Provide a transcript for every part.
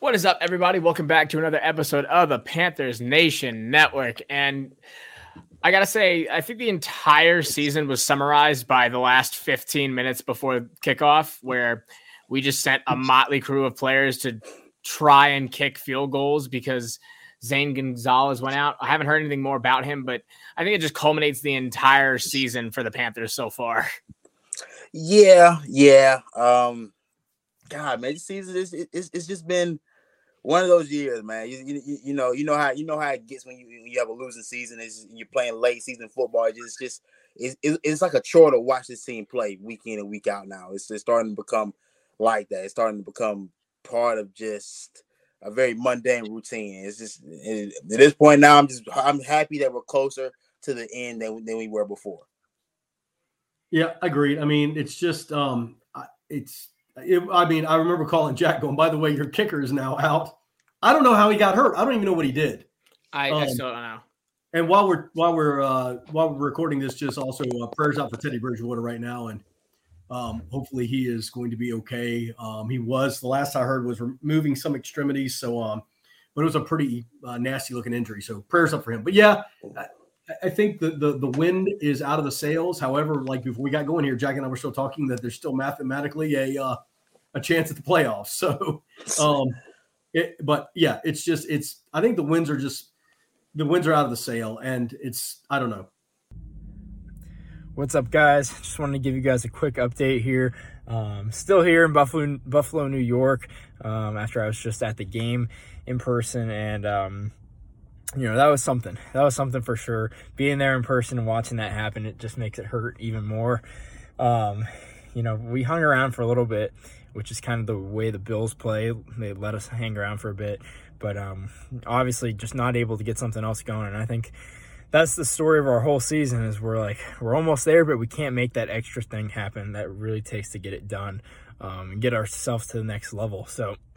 What is up, everybody? Welcome back to another episode of the Panthers Nation Network. And I got to say, I think the entire season was summarized by the last 15 minutes before kickoff, where we just sent a motley crew of players to try and kick field goals because Zane Gonzalez went out. I haven't heard anything more about him, but I think it just culminates the entire season for the Panthers so far. Yeah, yeah. Um, God, man, this season is it's, it's just been one of those years, man. You, you, you, know, you know how you know how it gets when you when you have a losing season. Is you're playing late season football. It's just just it's, it's like a chore to watch this team play week in and week out. Now it's, it's starting to become like that. It's starting to become part of just a very mundane routine. It's just it, at this point now. I'm just I'm happy that we're closer to the end than than we were before. Yeah, agreed. I mean, it's just um, it's it, I mean, I remember calling Jack going, by the way, your kicker is now out. I don't know how he got hurt. I don't even know what he did. I, um, I still don't know. And while we're while we're uh, while we're recording this, just also uh, prayers out for Teddy Bridgewater right now, and um, hopefully he is going to be okay. Um, he was the last I heard was removing some extremities, so um, but it was a pretty uh, nasty looking injury. So prayers up for him. But yeah, I, I think the, the the wind is out of the sails. However, like before we got going here, Jack and I were still talking that there's still mathematically a uh, a chance at the playoffs. So, um, it, but yeah, it's just it's. I think the wins are just the wins are out of the sail, and it's I don't know. What's up, guys? Just wanted to give you guys a quick update here. Um, still here in Buffalo, Buffalo, New York. Um, after I was just at the game in person, and um, you know that was something. That was something for sure. Being there in person and watching that happen, it just makes it hurt even more. Um, you know, we hung around for a little bit which is kind of the way the Bills play. They let us hang around for a bit, but um, obviously just not able to get something else going. And I think that's the story of our whole season is we're like we're almost there, but we can't make that extra thing happen that really takes to get it done um, and get ourselves to the next level. So.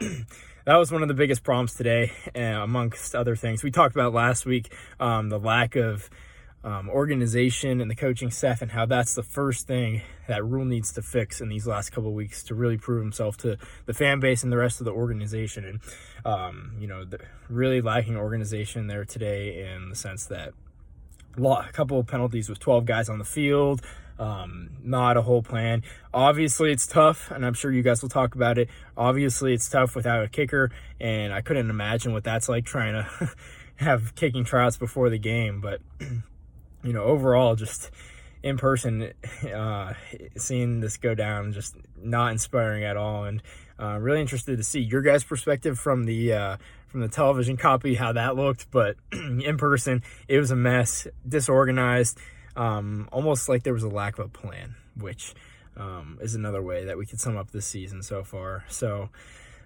that was one of the biggest problems today, uh, amongst other things. We talked about last week um, the lack of um, organization and the coaching staff and how that's the first thing that Rhule needs to fix in these last couple weeks to really prove himself to the fan base and the rest of the organization. And, um, you know, really lacking organization there today in the sense that a couple of penalties with 12 guys on the field, um, not a whole plan. Obviously, it's tough, and I'm sure you guys will talk about it. Obviously, it's tough without a kicker, and I couldn't imagine what that's like trying to have kicking tryouts before the game, but. you know, overall, just in person, uh, seeing this go down, just not inspiring at all. And uh, really interested to see your guys' perspective from the uh, from the television copy, how that looked. But in person, it was a mess, disorganized, um, almost like there was a lack of a plan, which um, is another way that we could sum up this season so far. So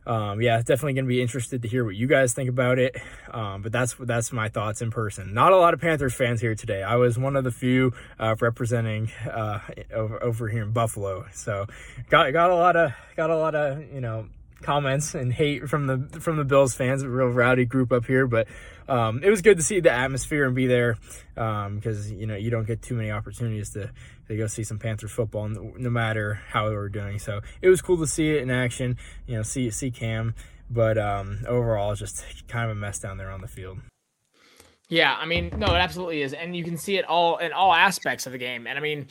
um, yeah, definitely going to be interested to hear what you guys think about it. Um, but that's that's my thoughts in person. Not a lot of Panthers fans here today. I was one of the few uh, representing uh, over, over here in Buffalo, so got got a lot of got a lot of you know comments and hate from the from the Bills fans, a real rowdy group up here. But um, it was good to see the atmosphere and be there because um, you know you don't get too many opportunities to to go see some Panther football, no matter how they were doing. So it was cool to see it in action. You know, see see Cam, but um, overall, just kind of a mess down there on the field. Yeah, I mean, no, it absolutely is, and you can see it all in all aspects of the game. And I mean,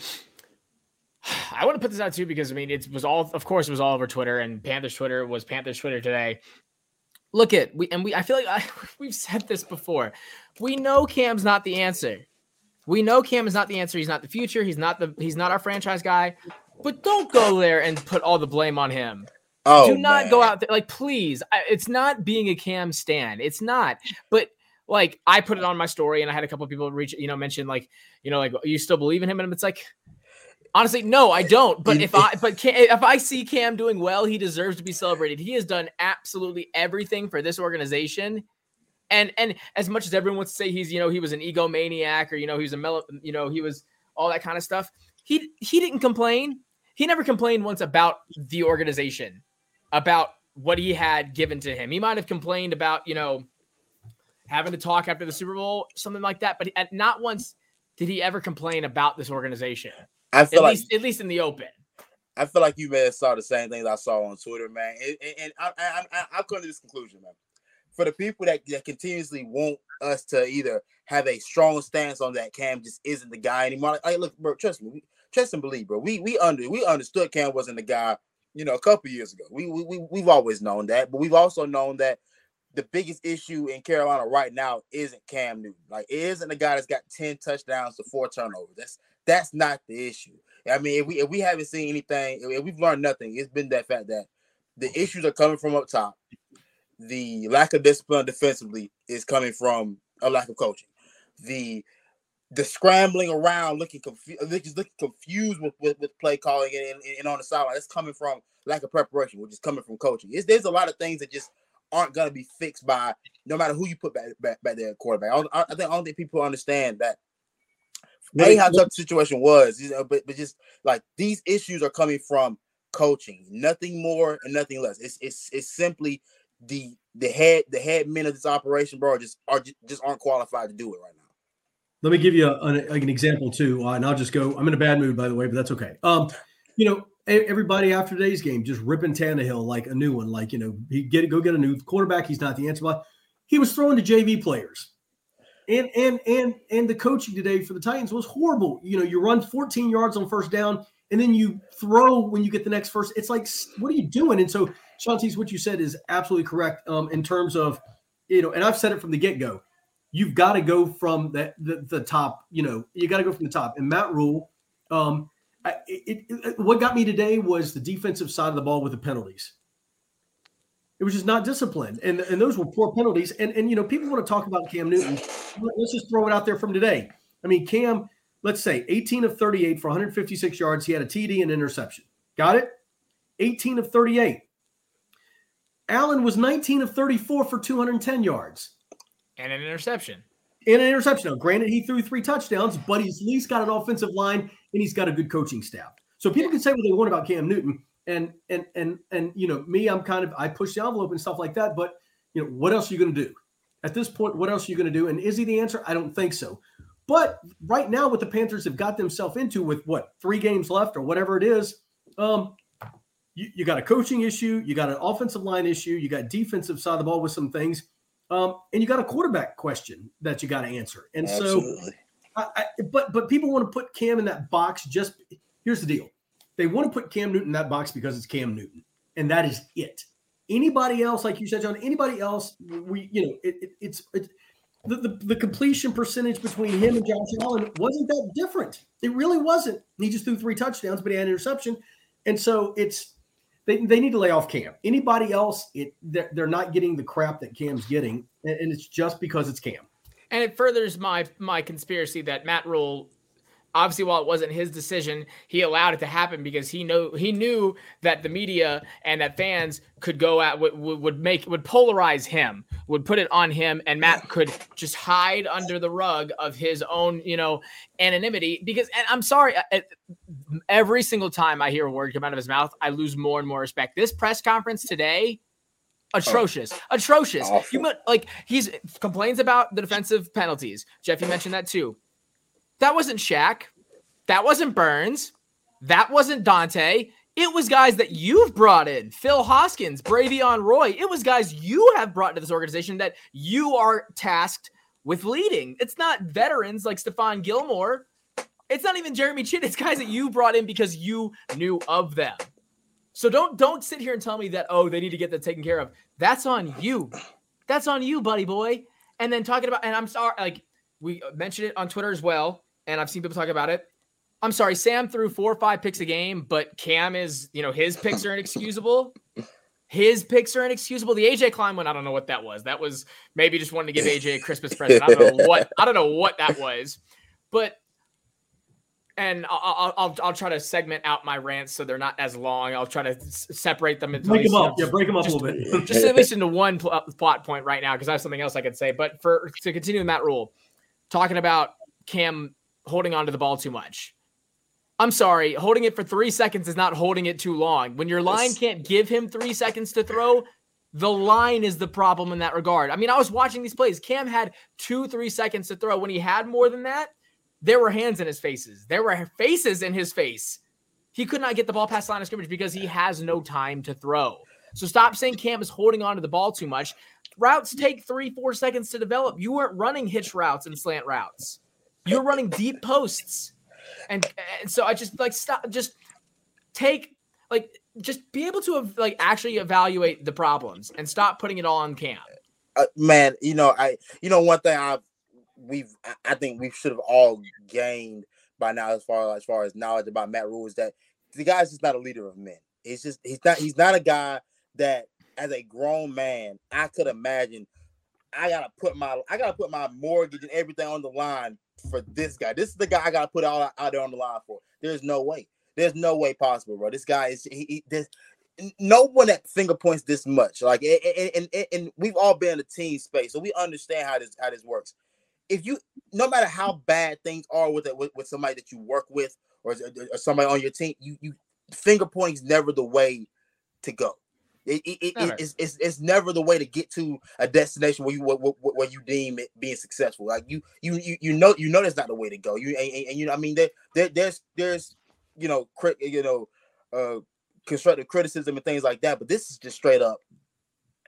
I want to put this out too because I mean it was all of course it was all over Twitter and Panthers Twitter was Panthers Twitter today. Look at we and we I feel like I, we've said this before. We know Cam's not the answer. We know Cam is not the answer. He's not the future. He's not the he's not our franchise guy. But don't go there and put all the blame on him. Oh, Do not man. go out there like please. It's not being a Cam stand. It's not. But like I put it on my story and I had a couple of people reach, you know, mention like, you know, like you still believe in him and it's like Honestly, no, I don't. But if I but if I see Cam doing well, he deserves to be celebrated. He has done absolutely everything for this organization. And and as much as everyone wants to say he's you know he was an egomaniac or you know he was a mellow you know he was all that kind of stuff, he he didn't complain. He never complained once about the organization, about what he had given to him. He might have complained about you know having to talk after the Super Bowl, something like that, but not once did he ever complain about this organization. I feel at like least, at least in the open. I feel like you may have saw the same things I saw on Twitter, man. And, and I, I, I, I come to this conclusion, man. For the people that, that continuously want us to either have a strong stance on that Cam just isn't the guy anymore. Like, hey, look, bro, trust me, we, trust and believe, bro. We we under we understood Cam wasn't the guy, you know, a couple years ago. We we, we we've always known that, but we've also known that the biggest issue in Carolina right now isn't Cam Newton. Like it isn't the guy that's got 10 touchdowns to four turnovers. That's that's not the issue. I mean, if we if we haven't seen anything, if we've learned nothing, it's been that fact that the issues are coming from up top. The lack of discipline defensively is coming from a lack of coaching. The the scrambling around, looking confused, looking confused with, with, with play calling and, and, and on the sideline. That's coming from lack of preparation, which is coming from coaching. It's, there's a lot of things that just aren't going to be fixed by no matter who you put back back, back there quarterback. I, I, think I don't think people understand that. A how tough the situation was, you know, but but just like these issues are coming from coaching, nothing more and nothing less. It's it's it's simply the the head the head men of this operation, bro, just are just, just aren't qualified to do it right now. Let me give you a, an, an example too, uh, and I'll just go. I'm in a bad mood, by the way, but that's okay. Um, you know, everybody after today's game just ripping Tannehill like a new one, like you know, he get go get a new quarterback. He's not the answer. But he was throwing to JV players, and and and and the coaching today for the Titans was horrible. You know, you run 14 yards on first down, and then you throw when you get the next first. It's like, what are you doing? And so, Shantice, what you said is absolutely correct um, in terms of you know, and I've said it from the get go. You've got to go from the, the, the top. You know, you got to go from the top. And Matt Rhule, Um, it, it, what got me today was the defensive side of the ball with the penalties. It was just not disciplined, and and those were poor penalties. And and you know people want to talk about Cam Newton. Let's just throw it out there from today. I mean, Cam, let's say 18 of 38 for 156 yards. He had a TD and interception. Got it? 18 of 38. Allen was 19 of 34 for 210 yards and an interception and an interception. Now, granted, he threw three touchdowns, but he's at least got an offensive line and he's got a good coaching staff. So people can say what they want about Cam Newton, and and and and you know me, I'm kind of I push the envelope and stuff like that. But you know what else are you going to do at this point? What else are you going to do? And is he the answer? I don't think so. But right now, what the Panthers have got themselves into with what three games left or whatever it is, um, you, you got a coaching issue, you got an offensive line issue, you got defensive side of the ball with some things um, and you got a quarterback question that you got to answer. And Absolutely. so, I, I, but but people want to put Cam in that box. Just here's the deal: they want to put Cam Newton in that box because it's Cam Newton, and that is it. Anybody else, like you said, John, anybody else, we you know, it, it, it's it's the, the, the completion percentage between him and Josh Allen wasn't that different. It really wasn't. He just threw three touchdowns, but he had an interception, and so it's they, they need to lay off Cam. Anybody else, it they're, they're not getting the crap that Cam's getting, and, and it's just because it's Cam. And it furthers my my conspiracy that Matt Rhule obviously while it wasn't his decision he allowed it to happen because he know he knew that the media and that fans could go at would, would make would polarize him would put it on him and matt could just hide under the rug of his own you know anonymity because and i'm sorry uh, every single time i hear a word come out of his mouth i lose more and more respect. This press conference today atrocious oh, atrocious. Awful. you like he's complains about the defensive penalties. Jeff you mentioned that too that wasn't Shaq. That wasn't Burns. That wasn't Dante. It was guys that you've brought in, Phil Hoskins, Bravvion Roy. It was guys you have brought into this organization that you are tasked with leading. It's not veterans like Stephon Gilmore. It's not even Jeremy Chinn. It's guys that you brought in because you knew of them. So don't don't sit here and tell me that oh they need to get that taken care of. That's on you. That's on you, buddy boy. And then talking about and I'm sorry, like we mentioned it on Twitter as well and I've seen people talk about it. I'm sorry, Sam threw four or five picks a game, but Cam is, you know, his picks are inexcusable. His picks are inexcusable. The AJ Klein one, I don't know what that was. That was maybe just wanting to give AJ a Christmas present. I don't know what I don't know what that was, but and I'll, I'll, I'll try to segment out my rants so they're not as long. I'll try to separate them into break them up. yeah, break them up just, a little bit. just at least into one pl- plot point right now because I have something else I could say. But for to continue with Matt Rhule, talking about Cam holding on to the ball too much. I'm sorry, holding it for three seconds is not holding it too long. When your line can't give him three seconds to throw, the line is the problem in that regard. I mean, I was watching these plays. Cam had two, three seconds to throw. When he had more than that, there were hands in his faces. There were faces in his face. he could not get the ball past the line of scrimmage because he has no time to throw. So stop saying Cam is holding on to the ball too much. Routes take three, four seconds to develop. You weren't running hitch routes and slant routes. You're running deep posts. And, and so I just like stop, just take like just be able to like actually evaluate the problems and stop putting it all on Cam. Uh, man, you know, I you know one thing I've, we've I think we should have all gained by now as far as far as knowledge about Matt Rhule is that the guy's just not a leader of men. He's just he's not he's not a guy that as a grown man I could imagine I gotta put my I gotta put my mortgage and everything on the line for this guy. This is the guy I gotta put all out there on the line for. There's no way. There's no way possible, bro. This guy is he, he this no one that finger points this much. Like and, and, and, we've all been in a team space, so we understand how this how this works. If you no matter how bad things are with it with, with somebody that you work with or, or somebody on your team, you you finger pointing is never the way to go. It, it, it, it's, it's, it's never the way to get to a destination where you where, where you deem it being successful. Like you you you you know you know that's not the way to go. You and, and you know I mean there, there there's there's you know, crit, you know, uh, constructive criticism and things like that. But this is just straight up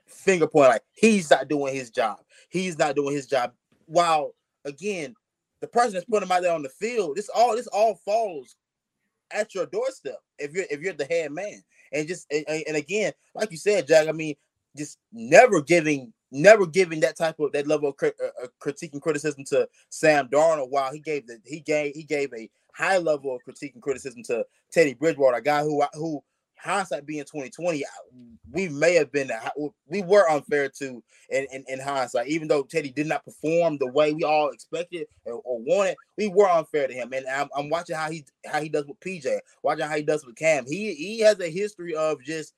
finger point. Like he's not doing his job. He's not doing his job. While again, the person that's putting him out there on the field, this all this all falls at your doorstep if you're if you're the head man. And just and, and again, like you said, Jack. I mean, just never giving never giving that type of that level of crit, uh, uh critique and criticism to Sam Darnold. While he gave the he gave he gave a high level of critique and criticism to Teddy Bridgewater, a guy who who hindsight being 2020, we may have been uh, we were unfair to in, in, in, hindsight, even though Teddy did not perform the way we all expected or, or wanted, we were unfair to him. And I'm, I'm, watching how he how he does with PJ, watching how he does with Cam. He he has a history of just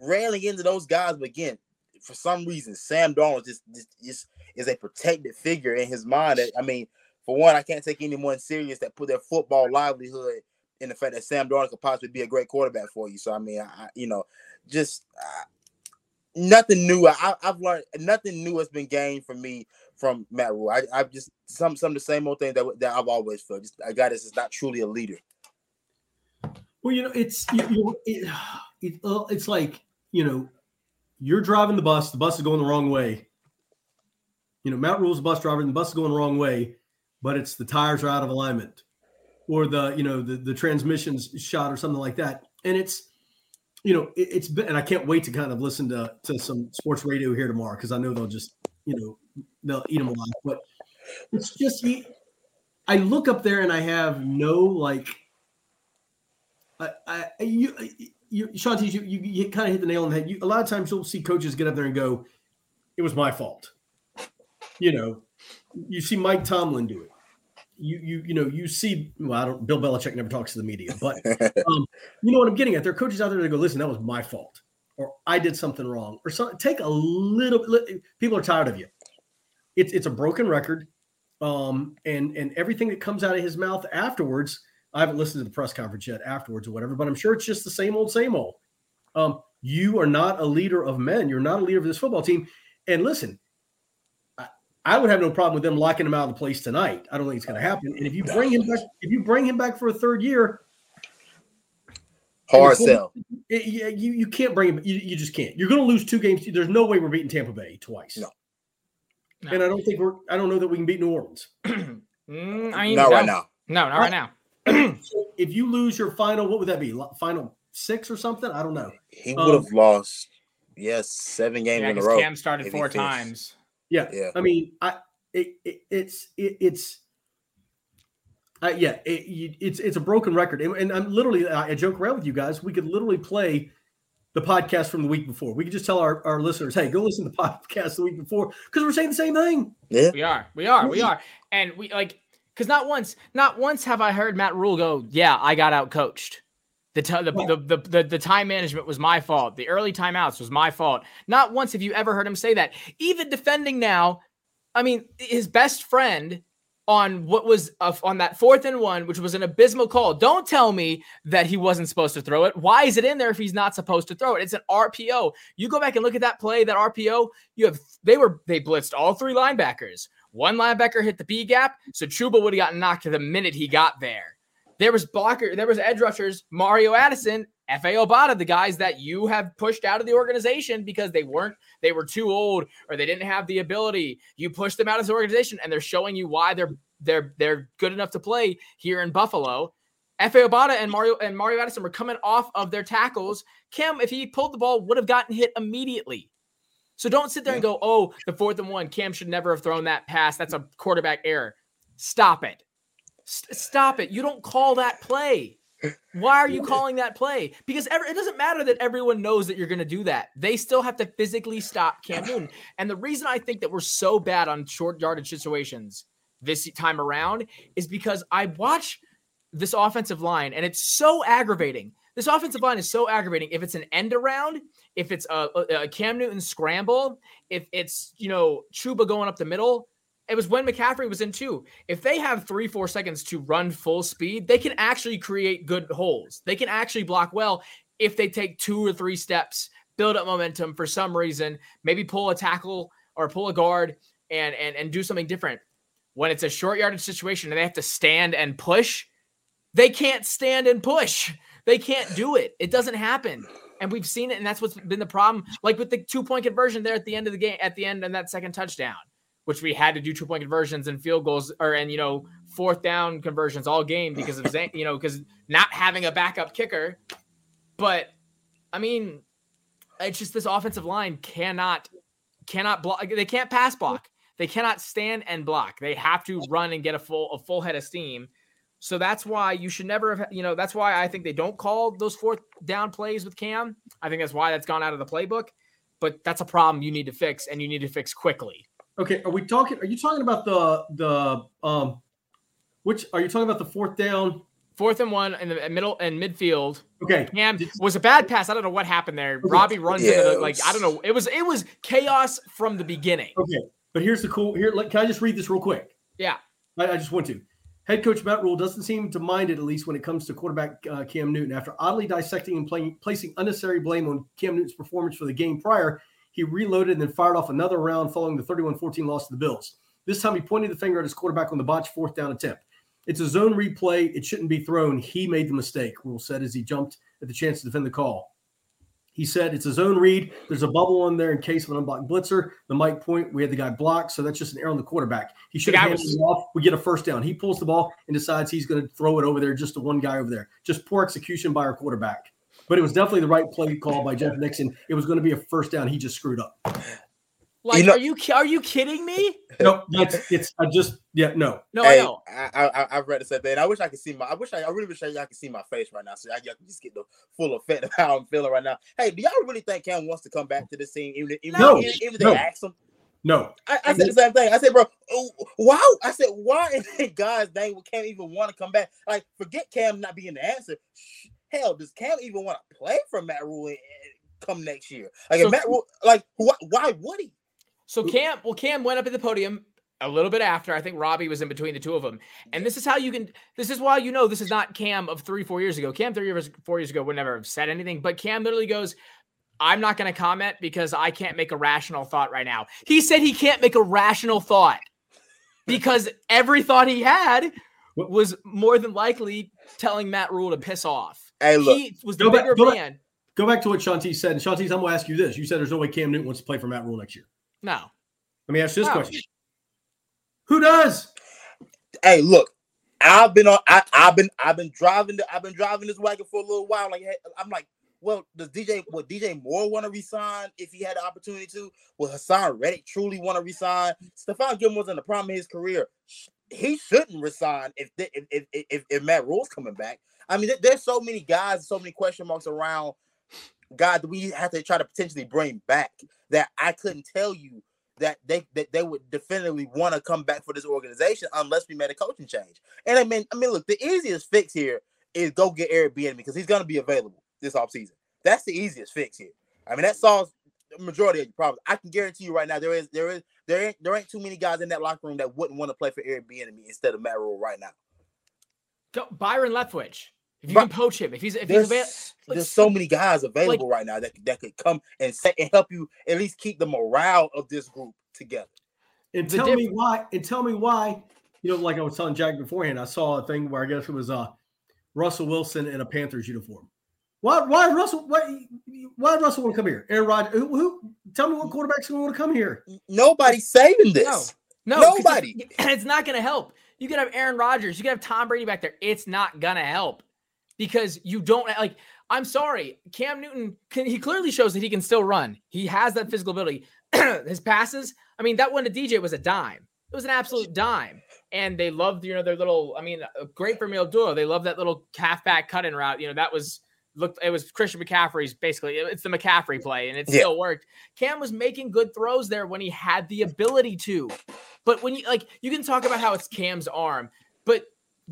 railing into those guys, but again, for some reason, Sam Darnold just, just, just is a protected figure in his mind. I mean, for one, I can't take anyone serious that put their football livelihood in the fact that Sam Darnold could possibly be a great quarterback for you. So I mean, I, you know, just uh, nothing new. I, have learned nothing new has been gained from me from Matt Rhule. I, have just some some of the same old things that, that I've always felt. Just a guy that's not truly a leader. Well, you know, it's you, you it, it, uh, it's like you know, you're driving the bus. The bus is going the wrong way. You know, Matt Rhule's a bus driver, and the bus is going the wrong way but it's the tires are out of alignment or the you know the the transmissions shot or something like that and it's you know it, has been and i can't wait to kind of listen to to some sports radio here tomorrow because i know they'll just you know they'll eat them alive but it's just i look up there and i have no like i i you you Shanti, you, you, you kind of hit the nail on the head. You, a lot of times you'll see coaches get up there and go, "It was my fault," you know, you see Mike Tomlin do it. You you you know you see well I don't Bill Belichick never talks to the media, but um, you know what I'm getting at. There are coaches out there that go, listen, that was my fault, or I did something wrong, or something. Take a little. People are tired of you. It's it's a broken record, um, and and everything that comes out of his mouth afterwards. I haven't listened to the press conference yet afterwards or whatever, but I'm sure it's just the same old, same old. Um, you are not a leader of men. You're not a leader of this football team. And listen, I would have no problem with them locking him out of the place tonight. I don't think it's going to happen. And if you bring him back, if you bring him back for a third year, hard sell. Yeah, you, you can't bring him. You, you just can't. You're going to lose two games. There's no way we're beating Tampa Bay twice. No. no. And I don't think we're. I don't know that we can beat New Orleans. mm, I mean, not no. right now. No, not right now. if you lose your final, what would that be? Final six or something? I don't know. He would have um, lost. Yes, seven games yeah, in a row. Cam started four times. Yeah, yeah. I mean, I it, it it's it, it's uh, yeah, it, it's it's a broken record, and, and, I'm literally I joke around with you guys. We could literally play the podcast from the week before. We could just tell our, our listeners, "Hey, go listen to the podcast the week before," because we're saying the same thing. Yeah, we are, we are, we are, and we like because not once, not once have I heard Matt Rhule go, "Yeah, I got out coached." The, t- the, the, the, the, the time management was my fault. The early timeouts was my fault. Not once have you ever heard him say that. Even defending now, I mean, his best friend on what was uh, on that fourth and one, which was an abysmal call. Don't tell me that he wasn't supposed to throw it. Why is it in there if he's not supposed to throw it? It's an RPO. You go back and look at that play, that RPO. You have they were they blitzed all three linebackers. One linebacker hit the B gap, so Chuba would have gotten knocked the minute he got there. There was blocker, there was edge rushers, Mario Addison, Efe Obada, the guys that you have pushed out of the organization because they weren't, they were too old or they didn't have the ability. You pushed them out of the organization and they're showing you why they're they're they're good enough to play here in Buffalo. Efe Obada and Mario and Mario Addison were coming off of their tackles. Cam, if he pulled the ball, would have gotten hit immediately. So don't sit there and go, oh, the fourth and one. Cam should never have thrown that pass. That's a quarterback error. Stop it. S- stop it. You don't call that play. Why are you calling that play? Because it doesn't matter that everyone knows that you're going to do that. They still have to physically stop Cam Newton. And the reason I think that we're so bad on short yardage situations this time around is because I watch this offensive line and it's so aggravating. This offensive line is so aggravating. If it's an end around, if it's a, a Cam Newton scramble, if it's, you know, Chuba going up the middle, it was when McCaffrey was in two. If they have three, four seconds to run full speed, they can actually create good holes. They can actually block well if they take two or three steps, build up momentum for some reason, maybe pull a tackle or pull a guard and and and do something different. When it's a short yardage situation and they have to stand and push, they can't stand and push. They can't do it. It doesn't happen. And we've seen it, and that's what's been the problem. Like with the two point conversion there at the end of the game, at the end and that second touchdown which we had to do two point conversions and field goals or and you know fourth down conversions all game because of you know because not having a backup kicker. But I mean, it's just this offensive line cannot cannot block. They can't pass block. They cannot stand and block. They have to run and get a full a full head of steam. So that's why you should never have, you know, that's why I think they don't call those fourth down plays with Cam. I think that's why that's gone out of the playbook. But that's a problem you need to fix and you need to fix quickly. Okay, are we talking? Are you talking about the the um, which are you talking about the fourth down? Fourth and one in the middle and midfield. Okay, Cam was a bad pass. I don't know what happened there. Okay. Robbie runs yeah, into the, like I don't know. It was it was chaos from the beginning. Okay, but here's the cool. Here, can I just read this real quick? Yeah, I, I just want to. Head coach Matt Rhule doesn't seem to mind it, at least when it comes to quarterback uh, Cam Newton. After oddly dissecting and playing, placing unnecessary blame on Cam Newton's performance for the game prior, he reloaded and then fired off another round following the 31 14 loss to the Bills. This time he pointed the finger at his quarterback on the botched fourth down attempt. It's a zone replay. It shouldn't be thrown. He made the mistake, Rhule said as he jumped at the chance to defend the call. He said it's a zone read. There's a bubble on there in case of an unblocked blitzer. The mic point, we had the guy blocked, so that's just an error on the quarterback. He should have handed it off. We get a first down. He pulls the ball and decides he's going to throw it over there just to one guy over there. Just poor execution by our quarterback but it was definitely the right play call by Jeff Nixon. It was going to be a first down. He just screwed up. Like, you know, are you are you kidding me? No, it's it's I just yeah no no hey, I know. I, I I read it said that. I wish I could see my. I wish I, I really wish I, y'all could see my face right now, so I, y'all can just get the full effect of how I'm feeling right now. Hey, do y'all really think Cam wants to come back to the scene? Even, even, no, even, even no. they ask him. No, I, I, said the same thing. I said, bro, oh, wow. I said, why in God's name Cam even want to come back? Like, forget Cam not being the answer. Hell, does Cam even want to play for Matt Rhule come next year? Like, so, Matt Rhule, like, why, why would he? So Cam, well, Cam went up at the podium a little bit after. I think Robbie was in between the two of them. And this is how you can. This is why you know this is not Cam of three, four years ago. Cam three years, four years ago would never have said anything. But Cam literally goes, "I'm not going to comment because I can't make a rational thought right now." He said he can't make a rational thought because every thought he had was more than likely telling Matt Rhule to piss off. Hey, look, he was the bigger back, go man. Back, go back to what Shanti said. And Shanti, I'm going to ask you this. You said there's no way Cam Newton wants to play for Matt Rhule next year. No. Let me ask you this no. question. Who does? Hey, look, I've been on. I, have been. I've been driving. The, I've been driving this wagon for a little while. Like I'm like, well, does DJ? Would DJ Moore want to resign if he had the opportunity to? Will Haason Reddick truly want to resign? Stephon Gilmore's in the prime of his career. He shouldn't resign if if if, if, if Matt Rhule's coming back. I mean, there's so many guys, so many question marks around God that we have to try to potentially bring back that I couldn't tell you that they that they would definitively want to come back for this organization unless we made a coaching change. And I mean, I mean, look, the easiest fix here is go get Eric Bieniemy because he's going to be available this offseason. That's the easiest fix here. I mean, that solves the majority of your problems. I can guarantee you right now there is there is there ain't there ain't too many guys in that locker room that wouldn't want to play for Eric Bieniemy instead of Matt Rhule right now. Byron Leftwich. If you can poach him, if he's if there's, he's available, there's so many guys available like, right now that that could come and set and help you at least keep the morale of this group together. And tell me why. And tell me why. You know, like I was telling Jack beforehand, I saw a thing where I guess it was uh Russell Wilson in a Panthers uniform? Why? Why Russell? Why? Why Russell want to come here? Aaron Rodgers. Who, who? Tell me what quarterback's going to want to come here? Nobody's saving this. No, no nobody. It's, it's not going to help. You could have Aaron Rodgers. You could have Tom Brady back there. It's not going to help because you don't like. I'm sorry, Cam Newton. Can, he clearly shows that he can still run. He has that physical ability. His passes. I mean, that one to DJ was a dime. It was an absolute dime. And they loved, you know, their little. I mean, uh, great for Meal Duo. They love that little halfback cut in route. You know, that was looked it was Christian McCaffrey's basically it's the McCaffrey play and it yeah. still worked. Cam was making good throws there when he had the ability to. But when you like you can talk about how it's Cam's arm, but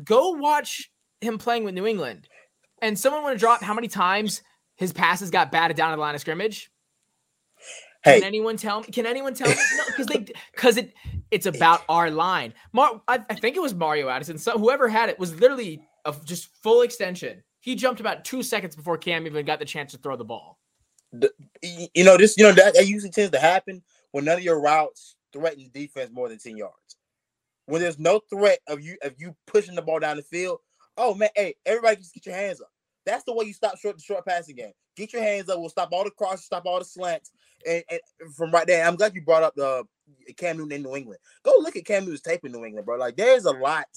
go watch him playing with New England. And someone want to drop how many times his passes got batted down at the line of scrimmage? Hey. Can anyone tell me? Can anyone tell me? No, because they because it it's about our line. Mar, I, I, think it was Mario Addison. So whoever had it was literally of just full extension he jumped about two seconds before Cam even got the chance to throw the ball. The, you know this. You know that, that usually tends to happen when none of your routes threaten defense more than ten yards. When there's no threat of you of you pushing the ball down the field. Oh man, hey, everybody just get your hands up. That's the way you stop short the short passing game. Get your hands up. We'll stop all the crosses, stop all the slants, and, and from right there. I'm glad you brought up the uh, Cam Newton in New England. Go look at Cam Newton's tape in New England, bro. Like there's a lot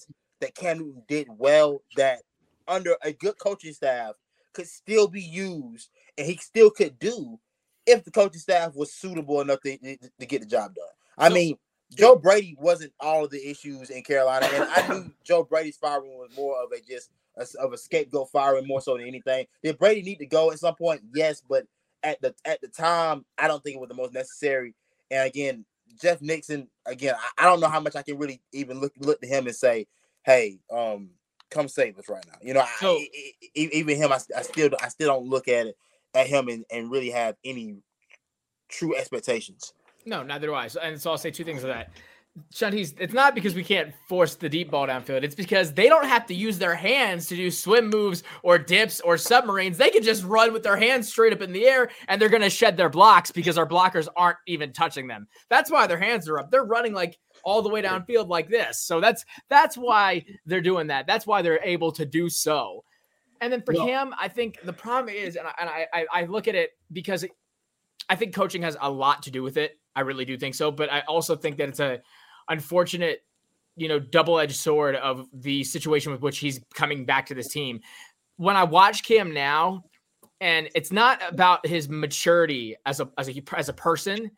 that Cam Newton did well that under a good coaching staff could still be used and he still could do if the coaching staff was suitable enough to, to, to get the job done. I so, mean, Joe Brady wasn't all of the issues in Carolina, and I knew Joe Brady's firing was more of a just a, of a scapegoat firing more so than anything. Did Brady need to go at some point? Yes, but at the at the time, I don't think it was the most necessary. And again, Jeff Nixon, again, I, I don't know how much I can really even look look to him and say, hey, um, come save us right now. You know, so, I, even him, I, I, still I still don't look at it at him and, and really have any true expectations. No, neither do I. So, and so I'll say two things to that. Shanti's, it's not because we can't force the deep ball downfield. It's because they don't have to use their hands to do swim moves or dips or submarines. They can just run with their hands straight up in the air and they're going to shed their blocks because our blockers aren't even touching them. That's why their hands are up. They're running like all the way downfield like this. So that's that's why they're doing that. That's why they're able to do so. And then for well, Cam, I think the problem is, and I, and I, I look at it because I think coaching has a lot to do with it. I really do think so. But I also think that it's a unfortunate, you know, double edged sword of the situation with which he's coming back to this team. When I watch Cam now, and it's not about his maturity as a as a as a person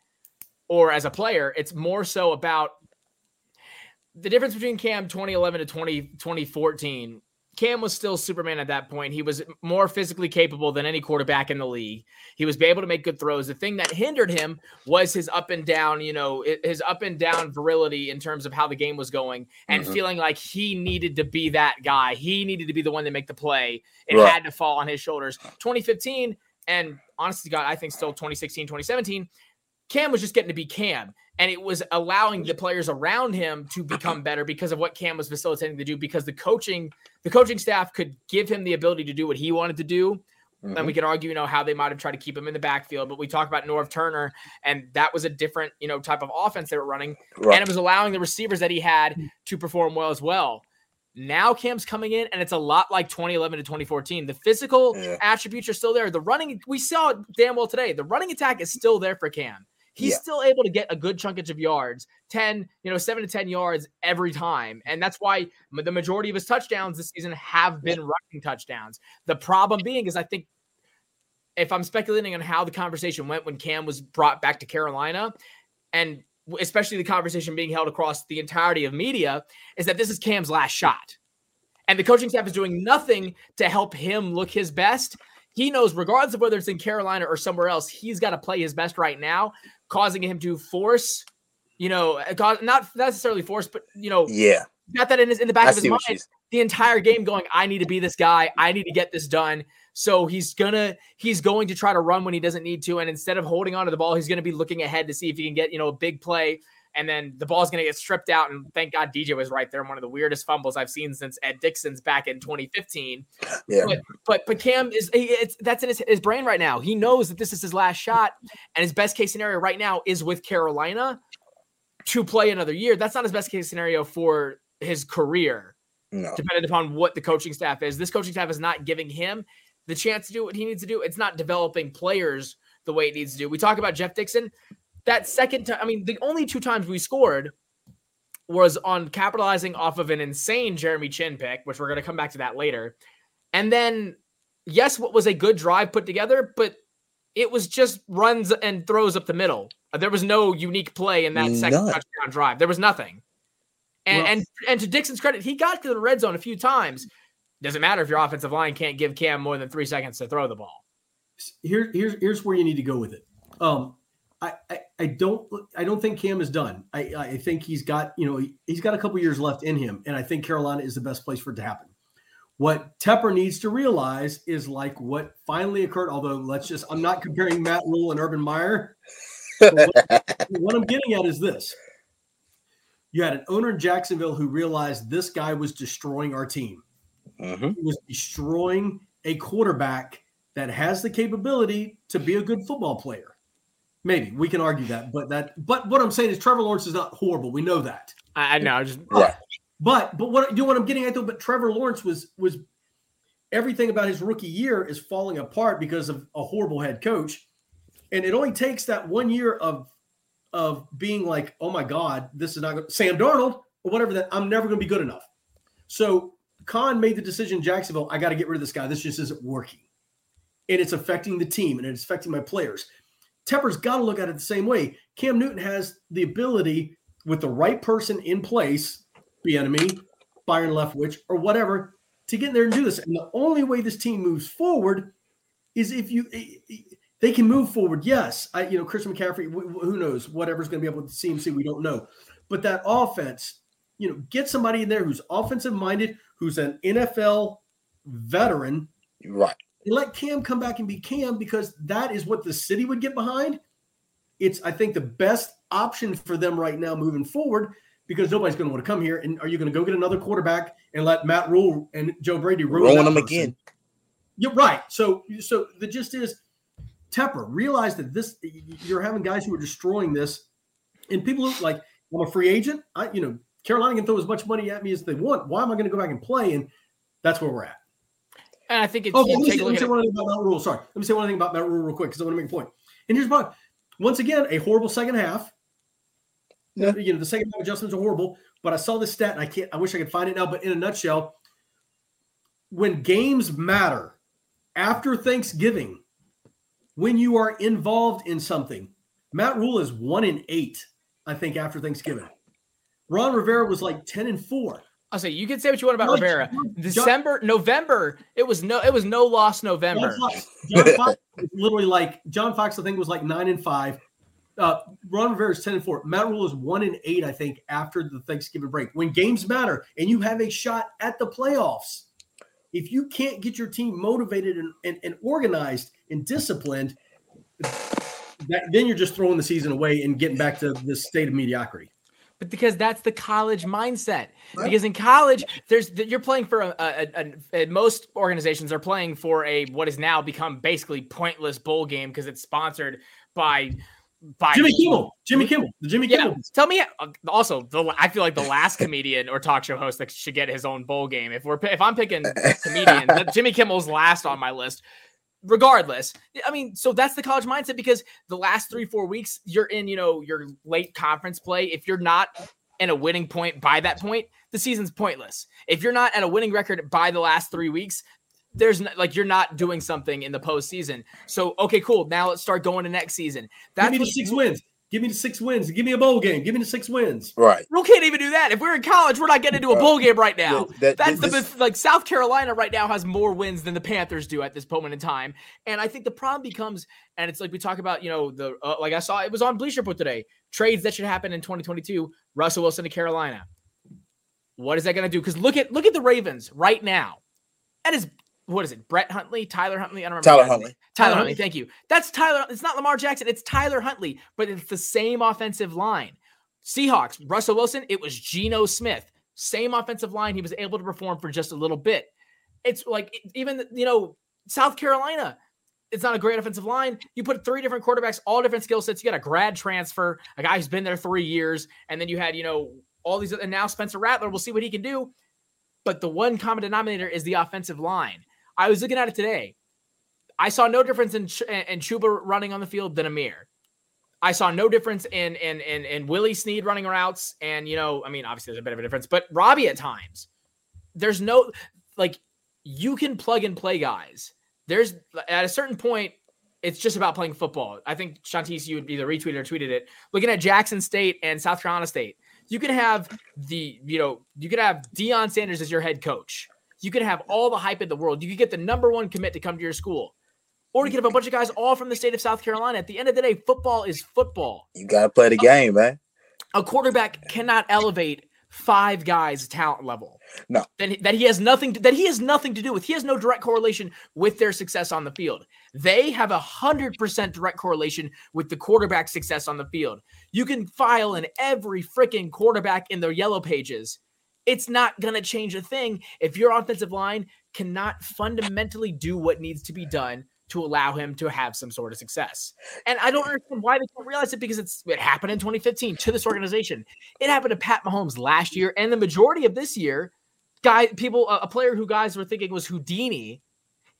or as a player. It's more so about the difference between Cam 2011 to 20, 2014 Cam was still Superman at that point. He was more physically capable than any quarterback in the league. He was able to make good throws. The thing that hindered him was his up and down, you know, his up and down virility in terms of how the game was going and mm-hmm. feeling like he needed to be that guy. He needed to be the one to make the play. It right. had to fall on his shoulders. 2015 and honestly, God, I think still 2016, 2017, Cam was just getting to be Cam and it was allowing the players around him to become better because of what Cam was facilitating to do because the coaching the coaching staff could give him the ability to do what he wanted to do mm-hmm. and we could argue you know how they might have tried to keep him in the backfield but we talk about Norv Turner and that was a different you know type of offense they were running right. and it was allowing the receivers that he had to perform well as well now Cam's coming in, and it's a lot like 2011 to 2014. The physical yeah. attributes are still there. The running, we saw it damn well today. The running attack is still there for Cam he's yeah. still able to get a good chunkage of yards 10 you know 7 to 10 yards every time. And that's why the majority of his touchdowns this season have been rushing touchdowns. The problem being is i think if i'm speculating on how the conversation went when cam was brought back to carolina and especially the conversation being held across the entirety of media is that this is cam's last shot. And the coaching staff is doing nothing to help him look his best he knows regardless of whether it's in Carolina or somewhere else, he's got to play his best right now causing him to force, you know, uh, not necessarily force, but you know, yeah, got that in his in the back I of his mind the entire game, going, I need to be this guy, I need to get this done. So he's gonna he's going to try to run when he doesn't need to, and instead of holding onto the ball, he's gonna be looking ahead to see if he can get you know a big play and then the ball's going to get stripped out. And thank God DJ was right there. One of the weirdest fumbles I've seen since Ed Dickson's back in 2015. Yeah. But but, but Cam is it's that's in his, his brain right now. He knows that this is his last shot, and his best case scenario right now is with Carolina to play another year. That's not his best case scenario for his career. No. dependent upon what the coaching staff is. This coaching staff is not giving him the chance to do what he needs to do. It's not developing players the way it needs to do. We talk about Jeff Dixon. That second time, I mean, the only two times we scored was on capitalizing off of an insane Jeremy Chinn pick, which we're going to come back to that later. And then, yes, what was a good drive put together, but it was just runs and throws up the middle. There was no unique play in that second None. touchdown drive. There was nothing. And, Well- and and to Dixon's credit, he got to the red zone a few times. Doesn't matter if your offensive line can't give Cam more than three seconds to throw the ball. here, here's here's where you need to go with it. Um, I, I, I don't I don't think Cam is done. I, I think he's got you know he, he's got a couple years left in him, and I think Carolina is the best place for it to happen. What Tepper needs to realize is like what finally occurred. Although let's just I'm not comparing Matt Rhule and Urban Meyer. What, what I'm getting at is this: you had an owner in Jacksonville who realized this guy was destroying our team Mhm. he was destroying a quarterback that has the capability to be a good football player. Maybe we can argue that, but that but what I'm saying is Trevor Lawrence is not horrible. We know that. I, I know. Just Right. But but what you know what I'm getting at though, but Trevor Lawrence was was everything about his rookie year is falling apart because of a horrible head coach. And it only takes that one year of of being like, oh my God, this is not good. Sam Darnold or whatever that I'm never going to be good enough. So Khan made the decision in Jacksonville, I got to get rid of this guy. This just isn't working. And it's affecting the team and it's affecting my players. Tepper's got to look at it the same way. Cam Newton has the ability with the right person in place, Bieniemy, Byron Leftwich, or whatever, to get in there and do this. And the only way this team moves forward is if you eh, eh, they can move forward. Yes, I you know Christian McCaffrey. wh- wh- Who knows? Whatever's going to be able to CMC, we don't know. But that offense, you know, get somebody in there who's offensive minded, who's an NFL veteran, Right. And let Cam come back and be Cam because that is what the city would get behind. It's I think the best option for them right now moving forward because nobody's going to want to come here. And are you going to go get another quarterback and let Matt Rhule and Joe Brady ruin them person? again. You're right. So so the gist is Tepper realize that this you're having guys who are destroying this, and people who like I'm a free agent. I you know Carolina can throw as much money at me as they want. Why am I going to go back and play? And that's where we're at. And I think it's Okay, let me, take say, a let me say one thing about Matt Rhule. Sorry, let me say one thing about Matt Rhule real quick because I want to make a point. And here's my once again a horrible second half. Yeah. You know the second half adjustments are horrible, but I saw this stat and I can't. I wish I could find it now. But in a nutshell, when games matter after Thanksgiving, when you are involved in something, Matt Rhule is one in eight. I think after Thanksgiving, Ron Rivera was like ten and four. I'll say you can say what you want about John- Rivera. John- December, November, it was no, it was no loss November. John Fox, John Fox literally like John Fox. I think was like nine and five. Uh, Ron Rivera is ten and four. Matt Rhule is one and eight. I think after the Thanksgiving break, when games matter and you have a shot at the playoffs, if you can't get your team motivated and, and, and organized and disciplined, that, then you're just throwing the season away and getting back to this state of mediocrity. But because that's the college mindset. Right. Because in college, there's you're playing for a, a, a, a- most organizations are playing for a what has now become basically pointless bowl game because it's sponsored by by Jimmy Kimmel, Jimmy Kimmel, the Jimmy Yeah, Kimmel. tell me. uh, Also, the I feel like the last comedian or talk show host that should get his own bowl game. If we're if I'm picking comedian, Jimmy Kimmel's last on my list. Regardless, I mean, so that's the college mindset because the last three four weeks you're in, you know, your late conference play. If you're not in a winning point by that point, the season's pointless. If you're not at a winning record by the last three weeks, there's no, like you're not doing something in the postseason. So okay, cool. Now let's start going to next season. That's Give me the what- six wins. Give me the six wins. Give me a bowl game. Give me the six wins. Right. We can't even do that. If we're in college, we're not getting into a bowl game right now. That- that- That's the this- bef- like South Carolina right now has more wins than the Panthers do at this moment in time. And I think the problem becomes, and it's like we talk about, you know, the uh, like I saw it was on Bleacher Report today. Trades that should happen in 2022. Russell Wilson to Carolina. What is that going to do? Because look at look at the Ravens right now. That is what is it? Brett Huntley, Tyler Huntley. I don't remember. Tyler the guy's name. Huntley. Tyler Tyler Huntley. Thank you. That's Tyler. It's not Lamar Jackson. It's Tyler Huntley, but it's the same offensive line. Seahawks, Russell Wilson, it was Geno Smith. Same offensive line. He was able to perform for just a little bit. It's like even, you know, South Carolina, it's not a great offensive line. You put three different quarterbacks, all different skill sets. You got a grad transfer, a guy who's been there three years, and then you had, you know, all these, and now Spencer Rattler, we'll see what he can do. but the one common denominator is the offensive line. I was looking at it today. I saw no difference in in Chuba running on the field than Ameer. I saw no difference in in in in Willie Snead running routes, and you know, I mean, obviously there's a bit of a difference, but Robbie at times, there's no like you can plug and play guys. There's at a certain point, it's just about playing football. I think Shantice, you would either retweeted or tweeted it. Looking at Jackson State and South Carolina State, you can have the you know you could have Deion Sanders as your head coach. You can have all the hype in the world. You could get the number one commit to come to your school. Or you can have a bunch of guys all from the state of South Carolina. At the end of the day, football is football. You got to play the game, man. A quarterback cannot elevate five guys talent level. No. That, that he has nothing to, that he has nothing to do with. He has no direct correlation with their success on the field. They have a hundred percent direct correlation with the quarterback success on the field. You can file in every freaking quarterback in their yellow pages. It's not gonna change a thing if your offensive line cannot fundamentally do what needs to be done to allow him to have some sort of success. And I don't understand why they can't realize it because it's it happened in 2015 to this organization. It happened to Pat Mahomes last year, and the majority of this year, guy people a player who guys were thinking was Houdini.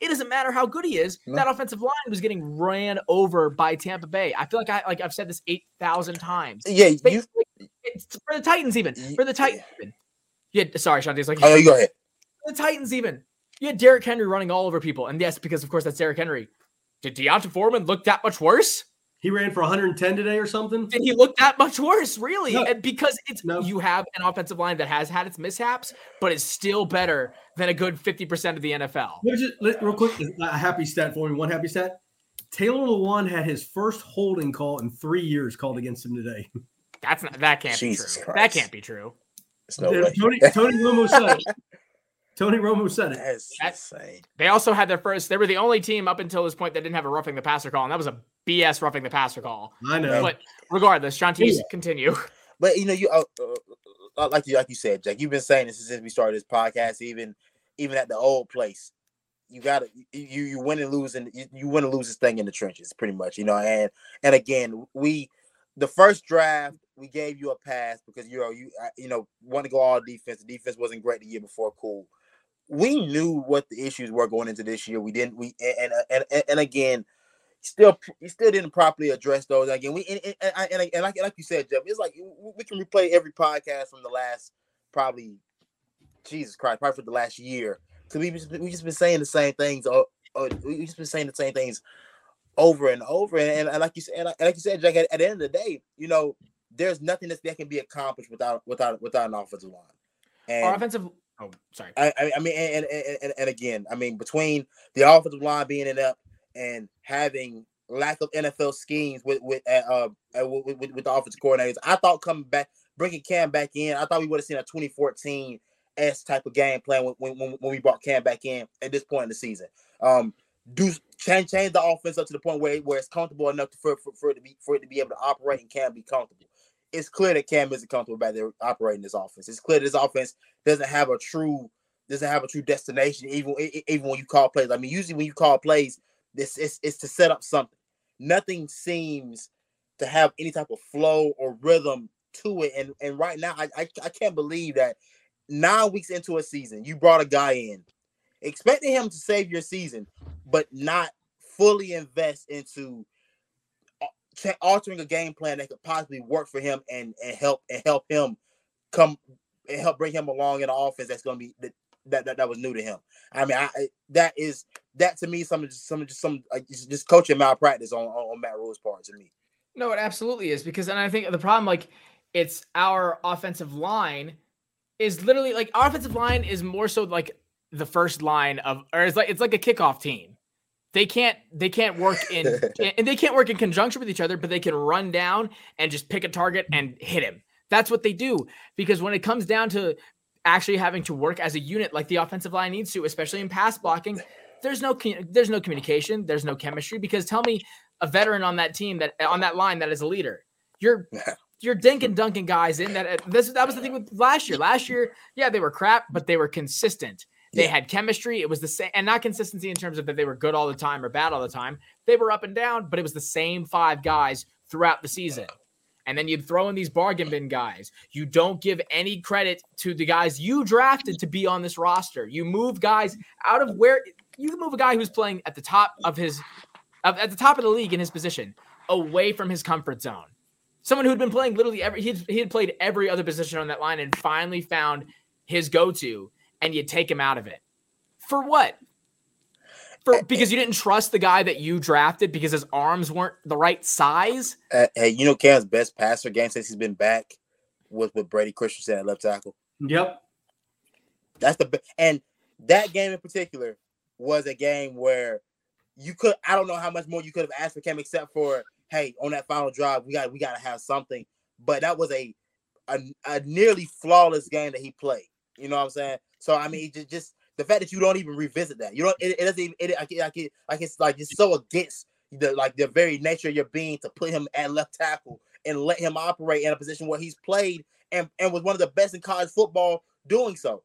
It doesn't matter how good he is. That offensive line was getting ran over by Tampa Bay. I feel like I like I've said this eight thousand times. Yeah, you, for the Titans even for the Titans. Even. Yeah, sorry, Shanti's like. Oh, you go ahead. The Titans even you had Derrick Henry running all over people. And yes, because of course that's Derrick Henry. Did D'Onta Foreman look that much worse? He ran for 110 today or something. Did he look that much worse? Really? No. And because it's no. you have an offensive line that has had its mishaps, but is still better than a good 50% of the NFL. Just, real quick, a happy stat for me. One happy stat. Taylor Lewan had his first holding call in three years called against him today. That's not that can't Jesus be true. Christ. That can't be true. No Tony, Tony Romo said Tony Romo said it. That's, That's insane. They also had their first. They were the only team up until this point that didn't have a roughing the passer call, and that was a BS roughing the passer call. I know. But regardless, John T, yeah. continue. But you know, you uh, uh, like you like you said, Jack. You've been saying this since we started this podcast. Even even at the old place, you got to you you win and lose, and you, you win and lose this thing in the trenches, pretty much. You know, and and again, we the first draft we gave you a pass because you know you uh, you know want to go all defense. The defense wasn't great the year before. Cool we knew what the issues were going into this year. We didn't. We and uh, and and, and again, still he still didn't properly address those. Again, we and, and, and, and like like you said, Jeff, it's like we can replay every podcast from the last probably Jesus Christ, probably for the last year. So we just we just been saying the same things. Or, or we just been saying the same things over and over. And, and like you said, like you said, Jack, at, at, the end of the day, you know, there's nothing that, that can be accomplished without without without an offensive line. And Our offensive Oh, sorry. I, I mean, and, and, and again, I mean, between the offensive line being it up and having lack of NFL schemes with with uh, uh with, with, with the offensive coordinators, I thought coming back, bringing Cam back in, I thought we would have seen a 2014 s type of game plan when, when when we brought Cam back in at this point in the season. Um, do change change the offense up to the point where where it's comfortable enough to, for, for, for it to be for it to be able to operate and can be comfortable it's clear that Cam isn't comfortable back there operating this offense. It's clear this offense doesn't have a true doesn't have a true destination. Even even when you call plays, I mean, usually when you call plays, this is it's to set up something. Nothing seems to have any type of flow or rhythm to it. And and right now, I I, I can't believe that nine weeks into a season, you brought a guy in, expecting him to save your season, but not fully invest into altering a game plan that could possibly work for him and and help and help him come and help bring him along in the offense that's going to be that, that that was new to him. I mean, I that is that to me some some just some like just coaching malpractice on, on on Matt Rhule's part to me. No, it absolutely is because and I think the problem like it's our offensive line is literally like our offensive line is more so like the first line of or it's like it's like a kickoff team they can't they can't work in and they can't work in conjunction with each other but they can run down and just pick a target and hit him. That's what they do because when it comes down to actually having to work as a unit like the offensive line needs to especially in pass blocking there's no there's no communication there's no chemistry because tell me a veteran on that team that on that line that is a leader you're you're dinking dunking guys in that uh, this that was the thing with last year. Last year yeah they were crap but they were consistent they yeah. had chemistry. It was the same, and not consistency in terms of that they were good all the time or bad all the time. They were up and down, but it was the same five guys throughout the season. And then you'd throw in these bargain bin guys. You don't give any credit to the guys you drafted to be on this roster. You move guys out of where you move a guy who's playing at the top of his at the top of the league in his position away from his comfort zone. Someone who had been playing literally every he had, he had played every other position on that line and finally found his go-to and you take him out of it. For what? For eh, eh. because you didn't trust the guy that you drafted because his arms weren't the right size. Uh, hey, you know Cam's best passer game since he's been back was with Brady Christensen at left tackle. Yep, that's the and that game in particular was a game where you could. I don't know how much more you could have asked for Cam except for hey, on that final drive, we got we got to have something. But that was a, a, a nearly flawless game that he played. You know what I'm saying? So I mean, just just the fact that you don't even revisit that, you don't. It, it doesn't even. It, like, like, like it's like it's so against the like the very nature of your being to put him at left tackle and let him operate in a position where he's played and and was one of the best in college football doing so.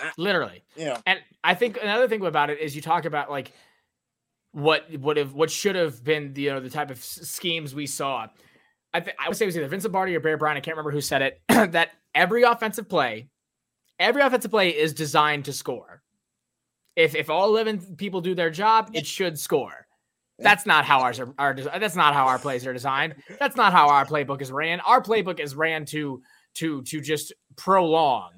I, Literally, yeah. And I think another thing about it is you talk about like what would have what should have been the you know the type of schemes we saw. I th- I would say it was either Vince Lombardi or Bear Bryant. I can't remember who said it. that every offensive play, every offensive play is designed to score. If if all eleven people do their job, it should score. That's not how ours are, our that's not how our plays are designed. That's not how our playbook is ran. Our playbook is ran to to to just prolong.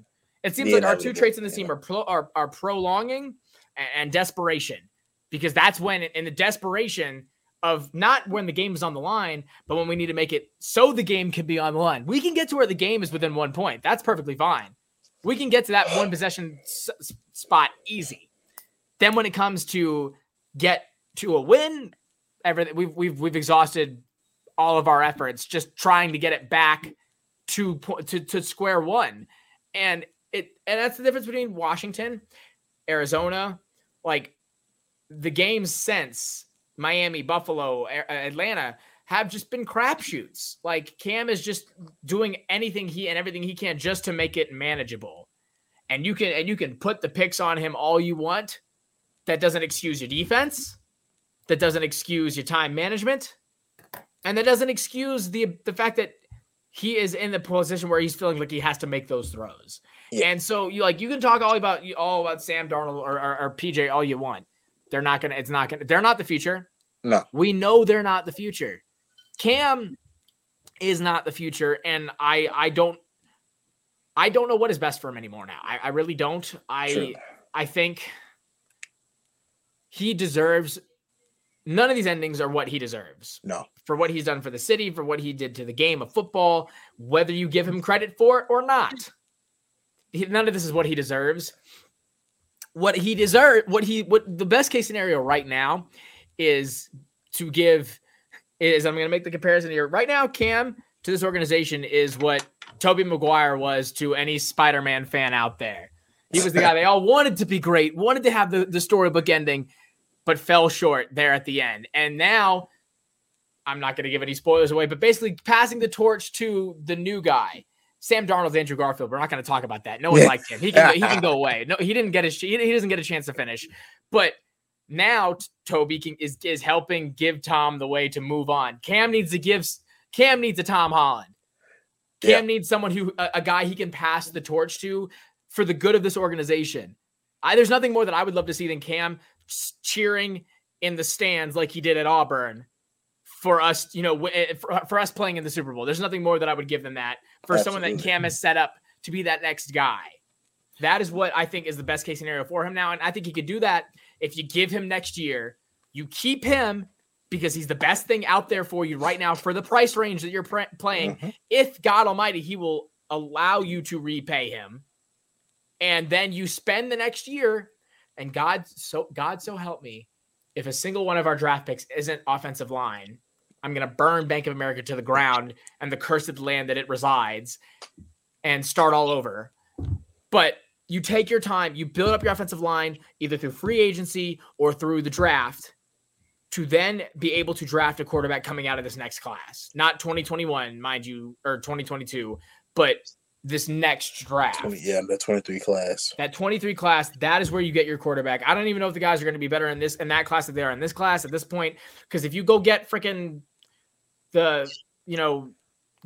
It seems yeah, like our two traits in the team are, pro, are are prolonging and, and desperation because that's when in the desperation of not when the game is on the line, but when we need to make it so the game can be on the line. We can get to where the game is within one point. That's perfectly fine. We can get to that one possession s- spot easy. Then when it comes to get to a win, everything we've we've we've exhausted all of our efforts just trying to get it back to to to square one. And it and that's the difference between Washington, Arizona, like the games since Miami, Buffalo, Atlanta have just been crapshoots. Like Cam is just doing anything he and everything he can just to make it manageable. And you can and you can put the picks on him all you want. That doesn't excuse your defense. That doesn't excuse your time management. And that doesn't excuse the the fact that he is in the position where he's feeling like he has to make those throws. Yeah. And so you like you can talk all about all about Sam Darnold or, or, or PJ all you want. They're not gonna. It's not gonna. They're not the future. No, we know they're not the future. Cam is not the future, and I I don't I don't know what is best for him anymore now. I, I really don't. I True. I think he deserves none of these endings are what he deserves. No. For what he's done for the city, for what he did to the game of football, whether you give him credit for it or not. He, none of this is what he deserves what he deserves, what he, what the best case scenario right now is to give is I'm going to make the comparison here. Right now, Cam to this organization is what Tobey Maguire was to any Spider-Man fan out there. He was the guy they all wanted to be great, wanted to have the, the storybook ending, but fell short there at the end. And now I'm not going to give any spoilers away, but basically passing the torch to the new guy Sam Darnold's Andrew Garfield. We're not going to talk about that. No one liked him. He can he can go away. No, he didn't get his he, he doesn't get a chance to finish. But now Tobey can, is is helping give Tom the way to move on. Cam needs to give Cam needs a Tom Holland. Cam yeah. needs someone who a, a, guy he can pass the torch to for the good of this organization. I, there's nothing more that I would love to see than Cam cheering in the stands like he did at Auburn for us, you know, eh, for, for, us playing in the Super Bowl. There's nothing more that I would give than that for Absolutely. someone that Cam has set up to be that next guy. That is what I think is the best case scenario for him now. And I think he could do that if you give him next year. You keep him because he's the best thing out there for you right now for the price range that you're pr- playing. Mm-hmm. If God Almighty, He will allow you to repay him, and then you spend the next year. And God, so God, so help me, if a single one of our draft picks isn't offensive line, I'm going to burn Bank of America to the ground and the cursed land that it resides and start all over. But you take your time, you build up your offensive line either through free agency or through the draft to then be able to draft a quarterback coming out of this next class. Not 2021, mind you, or 2022, but this next draft. 20, yeah, that 23 class. That 23 class, that is where you get your quarterback. I don't even know if the guys are going to be better in this in that class that they are in this class at this point. Because if you go get freaking the you know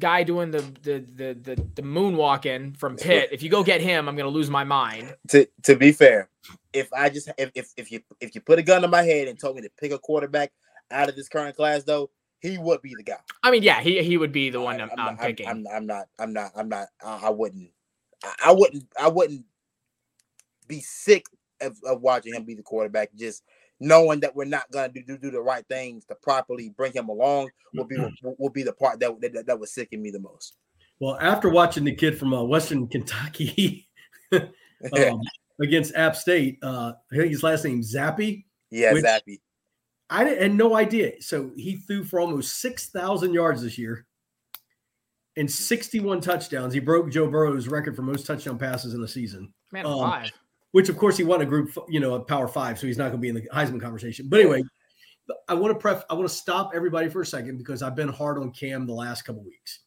guy doing the the the the, the moonwalk in from Pitt. If you go get him, I'm gonna lose my mind. To to be fair, if I just if if, if you if you put a gun to my head and told me to pick a quarterback out of this current class, though, he would be the guy. I mean, yeah, he he would be the one I'm, I'm, I'm I'm not, picking. I'm, I'm not. I'm not. I'm not. I, I wouldn't. I, I wouldn't. I wouldn't be sick of, of watching him be the quarterback. Just knowing that we're not gonna do, do do the right things to properly bring him along will be will, will be the part that that, that was sicken me the most. Well, after watching the kid from uh, Western Kentucky um, against App State, uh, I think his last name Zappe. yeah, Zappe. I didn't- had no idea. So he threw for almost six thousand yards this year and sixty-one touchdowns. He broke Joe Burrow's record for most touchdown passes in a season. Man, um, alive. Which of course he won a group, you know, a power five, so he's not going to be in the Heisman conversation. But anyway, I want to pref, I want to stop everybody for a second because I've been hard on Cam the last couple weeks.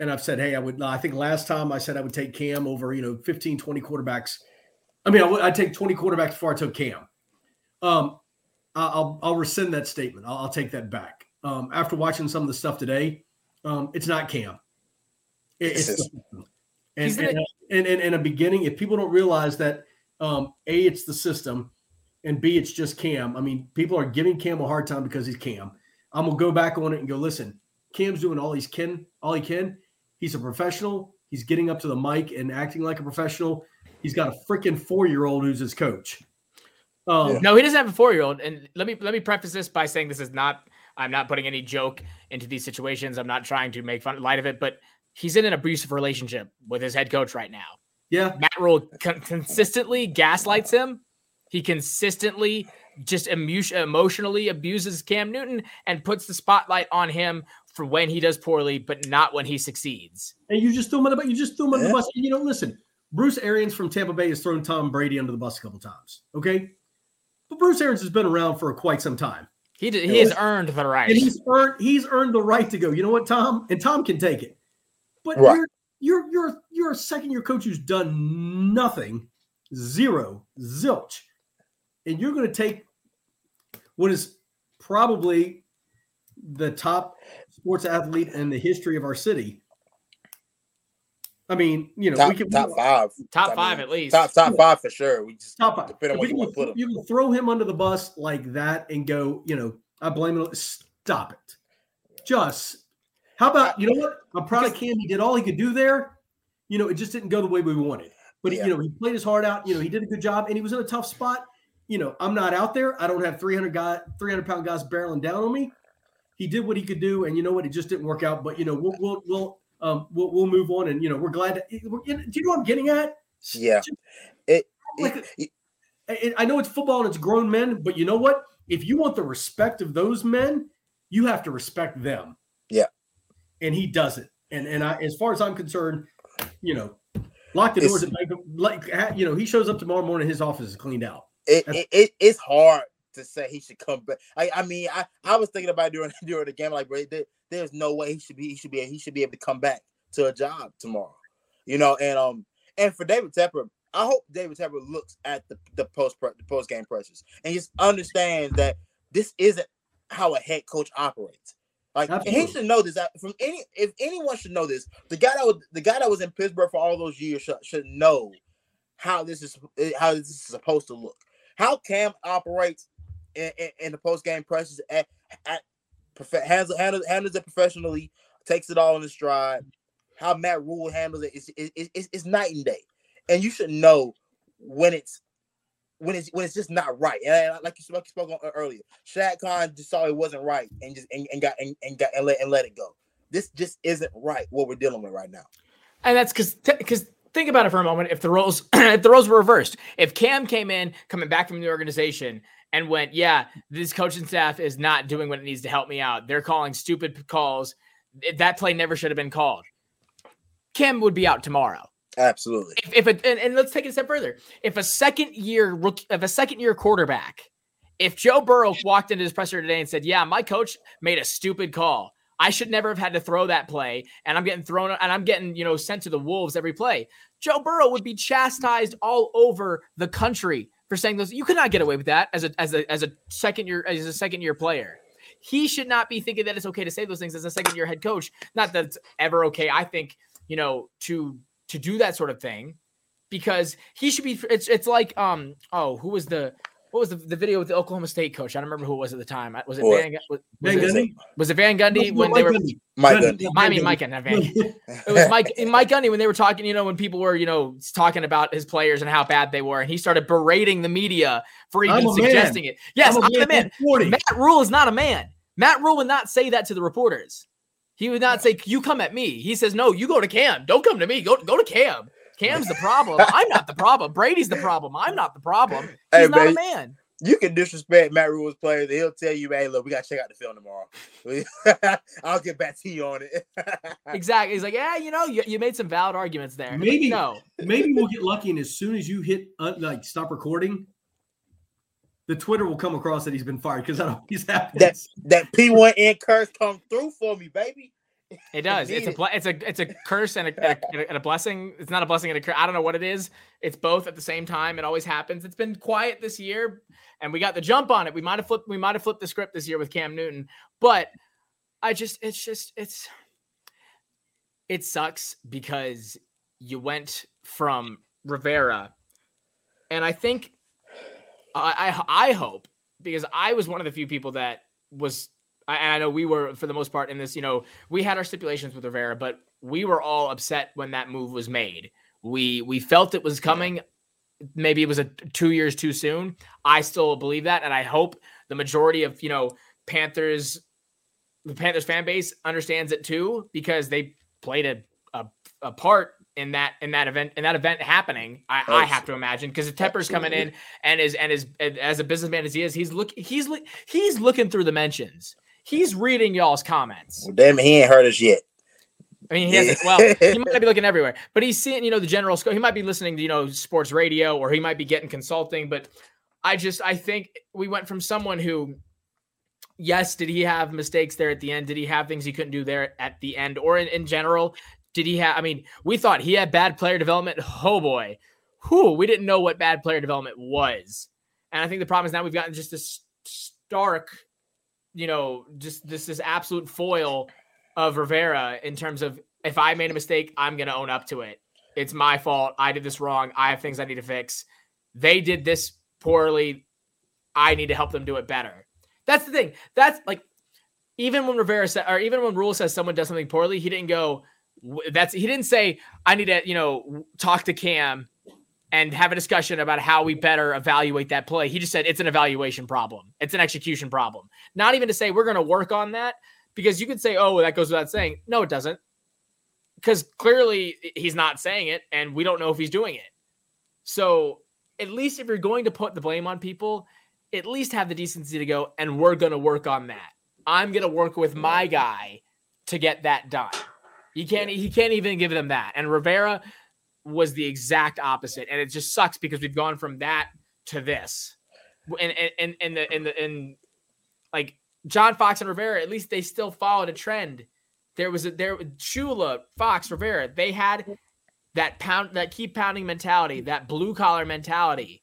And I've said, hey, I would, I think last time I said I would take Cam over, you know, 15, 20 quarterbacks. I mean, I would, I'd take 20 quarterbacks before I took Cam. Um, I'll, I'll rescind that statement. I'll, I'll take that back. Um, after watching some of the stuff today, um, it's not Cam. It- it's It's the- and, He's the- and, and, and in a beginning, if people don't realize that um, a it's the system, and b it's just Cam. I mean, people are giving Cam a hard time because he's Cam. I'm gonna go back on it and go listen. Cam's doing all he's can, all he can. He's a professional. He's getting up to the mic and acting like a professional. He's got a freaking four year old who's his coach. Um, Yeah. No, he doesn't have a four year old. And let me let me preface this by saying this is not. I'm not putting any joke into these situations. I'm not trying to make fun light of it, but he's in an abusive relationship with his head coach right now. Yeah, Matt Rhule con- consistently gaslights him. He consistently just emu- emotionally abuses Cam Newton and puts the spotlight on him for when he does poorly, but not when he succeeds. and you just threw him on the bus. you just threw him under Yeah. the bus. And you know, listen, Bruce Arians from Tampa Bay has thrown Tom Brady under the bus a couple times. Okay, but Bruce Arians has been around for quite some time. He d- he has earned the right. and he's earned he's earned the right to go. You know what, Tom? And Tom can take it. But Right. you're you're you're you're a second year coach who's done nothing, zero, zilch, and you're going to take what is probably the top sports athlete in the history of our city. I mean, you know, Top, we can top five. top I five mean, at least. Top top five for sure. We just top five. Depending on But where you you, wanna put him. you can throw him under the bus like that and go, you know, I blame it. Stop it. Just how about you know what? I'm proud of Cam. He did all he could do there. You know, it just didn't go the way we wanted. But he, Yeah. you know, he played his heart out. You know, he did a good job, and he was in a tough spot. You know, I'm not out there. I don't have 300 guy, 300 pound guys barreling down on me. He did what he could do, and you know what? It just didn't work out. But you know, we'll we'll we'll um we'll, we'll move on, and you know, we're glad. To, we're, do you know what I'm getting at? yeah. It, Like- it- I I know it's football and it's grown men, but you know what? If you want the respect of those men, you have to respect them. And he doesn't. And and I, as far as I'm concerned, you know, lock the It's- doors. Night, like you know, he shows up tomorrow morning, his office is cleaned out. it, it, it it's hard to say he should come back. I, I mean, I, I was thinking about during during the game, like, bro, there, there's no way he should be he should be he should be able to come back to a job tomorrow. You know, and um and for David Tepper, I hope David Tepper looks at the the post the post game pressures and just understands that this isn't how a head coach operates. Like and he should know this. From any, if anyone should know this, the guy that was the guy that was in Pittsburgh for all those years should, should know how this is eh, how this is supposed to look. How Cam operates in, in, in the post game pressures at, at prof- handles, handles handles it professionally, takes it all in his stride. How Matt Rhule handles it is is is is night and day, and you should know when it's when it's when it's just not right. And like you spoke, spoke on uh, earlier, Shad Khan just saw it wasn't right and just and, and got and, and got and let and let it go. This just isn't right what we're dealing with right now. And that's because because think about it for a moment. If the roles if the roles were reversed, if Cam came in coming back from the organization and went, yeah, this coaching staff is not doing what it needs to help me out. They're calling stupid calls. That play never should have been called. Cam would be out tomorrow. Absolutely. If, if a, and, and let's take it a step further. If a second year rookie, if a second year quarterback, if Joe Burrow walked into his presser today and said, "Yeah, my coach made a stupid call. I should never have had to throw that play, and I'm getting thrown and I'm getting you know sent to the wolves every play." Joe Burrow would be chastised all over the country for saying those. You could not get away with that as a as a as a second year as a second year player. he should not be thinking that it's okay to say those things as a second year head coach. Not that it's ever okay. I think you know to to do that sort of thing because he should be. It's it's like um oh who was the what was the, the video with the Oklahoma State coach? I don't remember who it was at the time. Was it Van, was, Van was, Gundy? it, was it Van Gundy when Mike they were? Gundy. Mike Gundy. Gundy. I mean, Mike Gundy, Van. It was Mike Mike Gundy when they were talking, you know, when people were, you know, talking about his players and how bad they were, and he started berating the media for even I'm man. suggesting it. Yes, I'm, the man. Matt Rhule is not a man. Matt Rhule would not say that to the reporters. He would not say, "You come at me." He says, "No, you go to Cam. Don't come to me. Go go to Cam. Cam's the problem. I'm not the problem. Brady's the problem. I'm not the problem. He's Hey, not a man. man." You can disrespect Matt Rhule's players, he'll tell you, "Hey, look, we gotta check out the film tomorrow. I'll get back to you on it." Exactly. He's like, "Yeah, you know, you, you made some valid arguments there." It's like, Maybe- no. Maybe we'll get lucky, and as soon as you hit uh, like stop recording, the Twitter will come across that he's been fired because that always happens. that that P1N curse come through for me, baby. It does. It's a it's a it's a curse and a, and a, and a blessing. It's not a blessing and a curse. I don't know what it is. It's both at the same time. It always happens. It's been quiet this year, and we got the jump on it. We might have flipped. We might have flipped the script this year with Cam Newton, but I just it's just it's it sucks because you went from Rivera, and I think I I, I hope because I was one of the few people that was I, I know we were for the most part in this, you know, we had our stipulations with Rivera, but we were all upset when that move was made. We we felt it was coming. Maybe it was a two years too soon. I still believe that, and I hope the majority of you know Panthers, the Panthers fan base understands it too because they played a a, a part in that in that event in that event happening. I, oh, I have to imagine because if Tepper's coming in and is and is as a businessman as he is, he's look he's look he's looking through the mentions. He's reading y'all's comments. Well, damn, he ain't heard us yet. I mean, he hasn't. Well, he might be looking everywhere, but he's seeing, you know, the general scope. He might be listening to, you know, sports radio, or he might be getting consulting. But I just, I think we went from someone who, yes, did he have mistakes there at the end? Did he have things he couldn't do there at the end, or in, in general? Did he have? I mean, we thought he had bad player development. Oh boy, who we didn't know what bad player development was, and I think the problem is now we've gotten just this stark, you know, just this this absolute foil of Rivera in terms of if I made a mistake, I'm to own up to it. It's my fault. I did this wrong. I have things I need to fix. They did this poorly. I need to help them do it better. That's the thing. That's like even when Rivera said, or even when Rhule says someone does something poorly, he didn't go. "W- That's he didn't say I need to you know talk to Cam and have a discussion about how we better evaluate that play. He just said it's an evaluation problem. It's an execution problem. Not even to say we're going to work on that because you could say, oh, that goes without saying. No, it doesn't. Because clearly he's not saying it and we don't know if he's doing it. So at least if you're going to put the blame on people, at least have the decency to go and we're going to work on that. I'm going to work with my guy to get that done. You can't, he can't even give them that. And Rivera was the exact opposite. And it just sucks because we've gone from that to this. And, and, and, and the, and the, and like John Fox and Rivera, at least they still followed a trend. There was a there Shula, Fox, Rivera, they had that pound that keep pounding mentality, that blue collar mentality.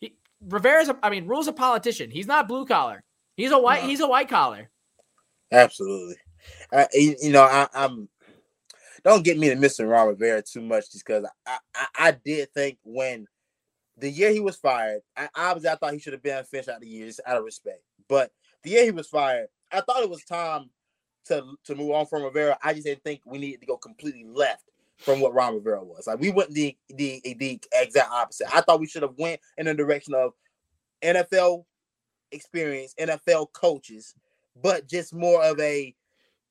He, Rivera's a, I mean, Rhule's a politician. He's not blue collar. He's a white No. he's a white collar. Absolutely. I, you you know, I, I'm. Don't get me to missing Ron Rivera too much, just because I, I, I did think when the year he was fired, I obviously I thought he should have been finished out of the year, just out of respect. But the year he was fired, I thought it was time to to move on from Rivera. I just didn't think we needed to go completely left from what Ron Rivera was. Like we went the the the exact opposite. I thought we should have went in the direction of NFL experience, NFL coaches, but just more of a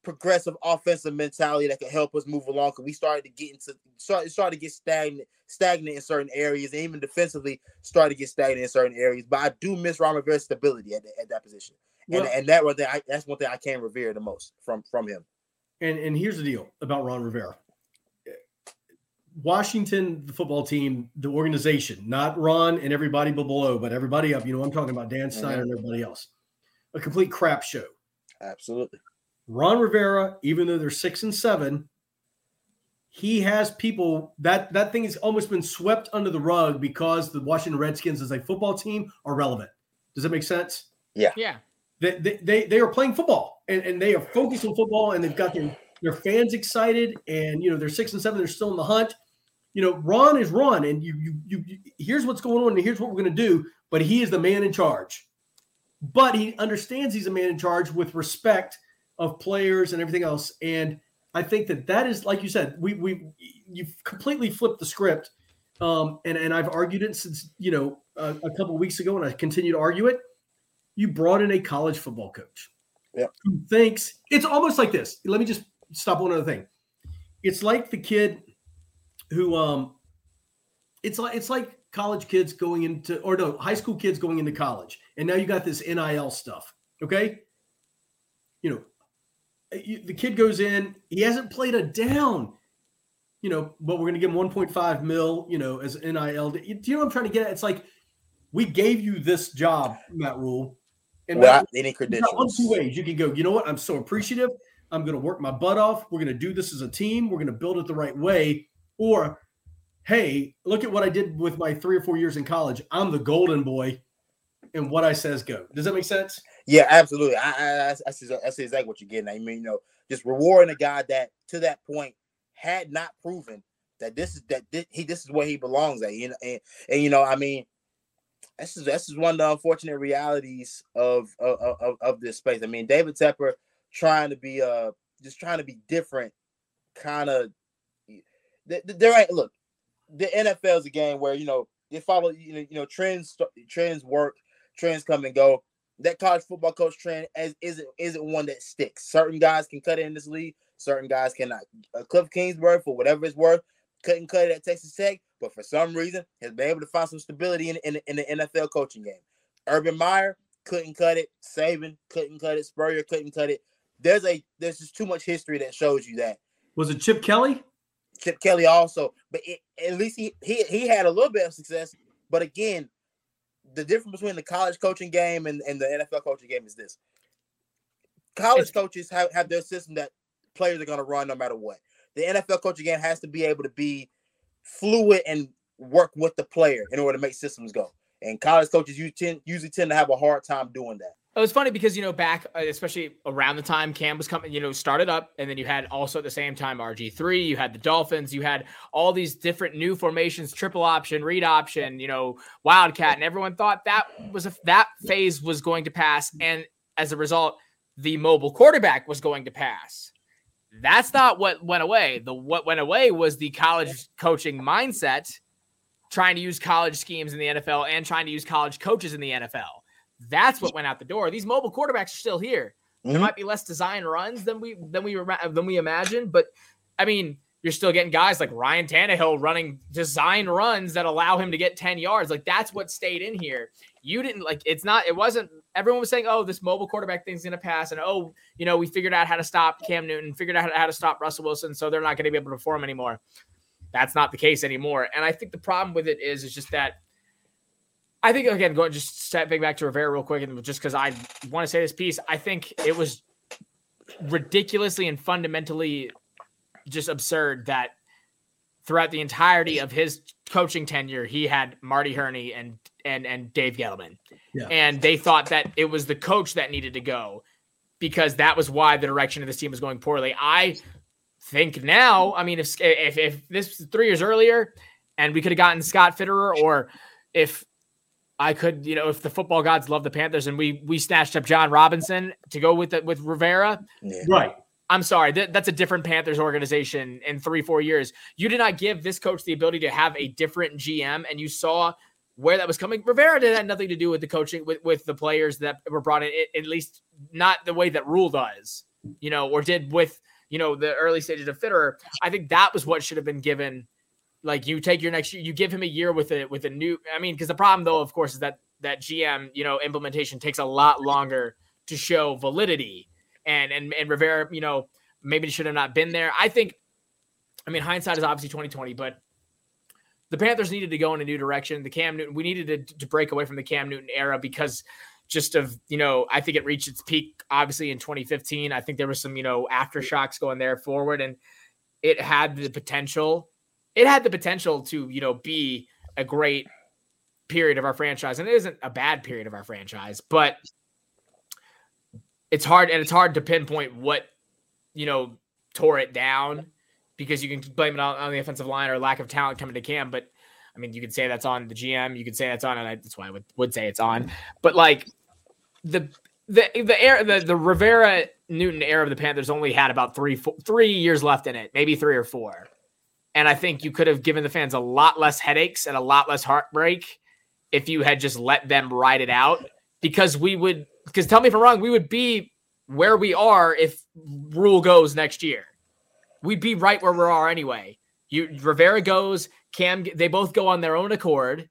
progressive offensive mentality that could help us move along. Cause we started to get into start started to get stagnant, stagnant in certain areas, and even defensively started to get stagnant in certain areas. But I do miss Ron Rivera's stability at, at that position, and Well- and that one thing I, that's one thing I can revere the most from from him. And and here's the deal about Ron Rivera. Washington, the football team, the organization, not Ron and everybody below, but everybody up. You know, I'm talking about Dan mm-hmm. Snyder and everybody else. A complete crap show. Absolutely. Ron Rivera, even though they're six and seven, he has people that that thing has almost been swept under the rug because the Washington Redskins as a football team are relevant. Does that make sense? Yeah. They, they, they, they are playing football and, and they are focused on football and they've got their, their fans excited and you know they're six and seven, they're still in the hunt. You know, Ron is Ron, and you you you, you here's what's going on and here's what we're going to do. But he is the man in charge. But he understands he's a man in charge with respect of players and everything else. And I think that that is, like you said, we we you've completely flipped the script. Um, and and I've argued it since you know a, a couple weeks ago, and I continue to argue it. You brought in a college football coach Yep. who thinks it's almost like this. Let me just stop one other thing. It's like the kid who um, it's like it's like college kids going into or no high school kids going into college, and now you got this NIL stuff. Okay, you know the kid goes in, he hasn't played a down, you know, but we're going to give him 1.5 mil, you know, as NIL. Do you know what I'm trying to get at? It's like we gave you this job, Matt Rhule. And Matt, Without any you got credentials. one two ways. You can go, you know what? I'm so appreciative. I'm going to work my butt off. We're going to do this as a team. We're going to build it the right way. Or, hey, look at what I did with my three or four years in college. I'm the golden boy, and what I says go. Does that make sense? Yeah, absolutely. I, I, I, see, I see exactly what you're getting. I mean, you know, just rewarding a guy that to that point had not proven that this is that thi- he this is where he belongs at. You know, and, and you know, I mean, this is this is one of the unfortunate realities of of, of of this space. I mean, David Tepper trying to be uh just trying to be different, kind of. There ain't look. The NFL is a game where you know you follow you know you know trends trends work trends come and go that college football coach trend as isn't isn't one that sticks. Certain guys can cut it in this league, certain guys cannot. Uh, Cliff Kingsbury, for whatever it's worth, couldn't cut it at Texas Tech, but for some reason has been able to find some stability in, in, in the NFL coaching game. Urban Meyer couldn't cut it. Saban couldn't cut it. Spurrier couldn't cut it. There's a there's just too much history that shows you that. Was it Chip Kelly? Chip Kelly also, but it, at least he, he he had a little bit of success. But again, the difference between the college coaching game and, and the NFL coaching game is this: college It's- coaches have, have their system that players are going to run no matter what. The NFL coaching game has to be able to be fluid and work with the player in order to make systems go. And college coaches you tend, usually tend to have a hard time doing that. It was funny because you know back, uh, especially around the time Cam was coming, you know, started up, and then you had also at the same time RG three. You had the Dolphins. You had all these different new formations, triple option, read option, you know, wildcat, and everyone thought that was a, that phase was going to pass, and as a result, the mobile quarterback was going to pass. That's not what went away. The what went away was the college coaching mindset, trying to use college schemes in the NFL and trying to use college coaches in the NFL. That's what went out the door. These mobile quarterbacks are still here. There Mhm. might be less design runs than we than we than we imagined, but I mean, you're still getting guys like Ryan Tannehill running design runs that allow him to get 10 yards. Like that's what stayed in here. You didn't like it's not it wasn't everyone was saying, "Oh, this mobile quarterback thing's going to pass." And oh, you know, we figured out how to stop Cam Newton, figured out how to stop Russell Wilson, so they're not going to be able to perform anymore. That's not the case anymore. And I think the problem with it is is just that I think again, going just stepping back to Rivera real quick, and just because I want to say this piece, I think it was ridiculously and fundamentally just absurd that throughout the entirety of his coaching tenure, he had Marty Hurney and and and Dave Gettleman, Yeah. and they thought that it was the coach that needed to go because that was why the direction of this team was going poorly. I think now, I mean, if if, if this was three years earlier, and we could have gotten Scott Fitterer, or if I could, you know, if the football gods love the Panthers and we we snatched up Jon Robinson to go with the, with Rivera, Yeah. Right. I'm sorry, that, that's a different Panthers organization in three, four years. You did not give this coach the ability to have a different GM, and you saw where that was coming. Rivera did had nothing to do with the coaching with, with the players that were brought in, at- at least not the way that Rhule does, you know, or did with you know the early stages of Fitterer. I think that was what should have been given. Like you take your next year, you give him a year with a with a new. I mean, because the problem though, of course, is that that GM you know implementation takes a lot longer to show validity and and and Rivera, you know, maybe should have not been there. I think, I mean, hindsight is obviously twenty twenty, but the Panthers needed to go in a new direction. The Cam Newton, we needed to, to break away from the Cam Newton era because just of you know, I think it reached its peak obviously in 2015. I think there was some you know aftershocks going there forward, and it had the potential. It had the potential to you know be a great period of our franchise, and it isn't a bad period of our franchise, but it's hard and it's hard to pinpoint what you know tore it down because you can blame it on, on the offensive line or lack of talent coming to Cam, but I mean, you could say that's on the GM. You could say that's on, and I, that's why I would, would say it's on. But like the the the air the, the Rivera Newton era of the Panthers only had about three four, three years left in it, maybe three or four. And I think you could have given the fans a lot less headaches and a lot less heartbreak if you had just let them ride it out. Because we would, because tell me if I'm wrong, we would be where we are if Rhule goes next year. We'd be right where we are anyway. You Rivera goes, Cam, they both go on their own accord,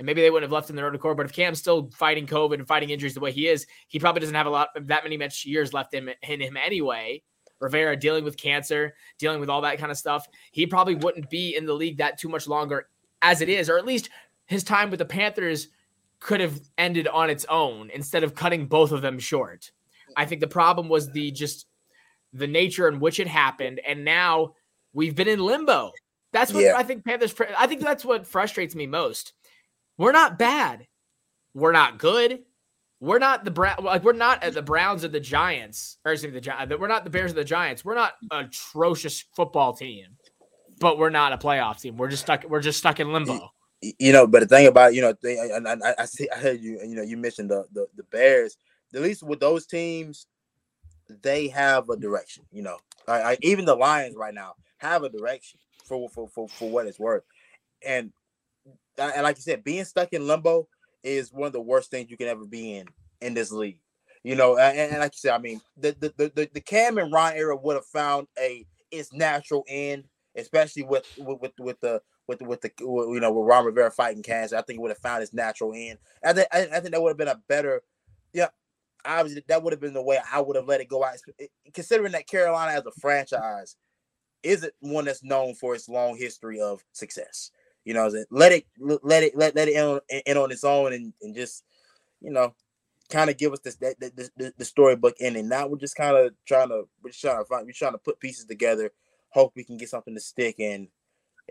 and maybe they wouldn't have left in their own accord. But if Cam's still fighting COVID and fighting injuries the way he is, he probably doesn't have a lot of that many much years left in, in him anyway. Rivera dealing with cancer, dealing with all that kind of stuff. He probably wouldn't be in the league that too much longer as it is, or at least his time with the Panthers could have ended on its own instead of cutting both of them short. I think the problem was the just the nature in which it happened, and now we've been in limbo. That's what yeah. I think Panthers. I think that's what frustrates me most. We're not bad. We're not good. We're not the Brown. Like we're not uh, the Browns or the Giants. Or excuse me, the uh, We're not the Bears or the Giants. We're not atrocious football team, but we're not a playoff team. We're just stuck. We're just stuck in limbo. You know, but the thing about you know, and I, I, I see, I heard you. You know, you mentioned the, the the Bears. At least with those teams, they have a direction. You know, I, I, even the Lions right now have a direction for for for, for what it's worth. And and like you said, being stuck in limbo is one of the worst things you can ever be in in this league. You know, and, and like you said, I mean, the the the, the Cam and Ron era would have found a its natural end, especially with with with, with the with with the you know with Ron Rivera fighting cancer. I think it would have found its natural end. I think I think that would have been a better, yeah. Obviously, that would have been the way I would have let it go out. Considering that Carolina as a franchise isn't one that's known for its long history of success. You know, let it let it let, let it in, in on its own and, and just you know kind of give us this that, the, the storybook ending. Now we're just kind of trying to we're just trying to find we're trying to put pieces together. Hope we can get something to stick. And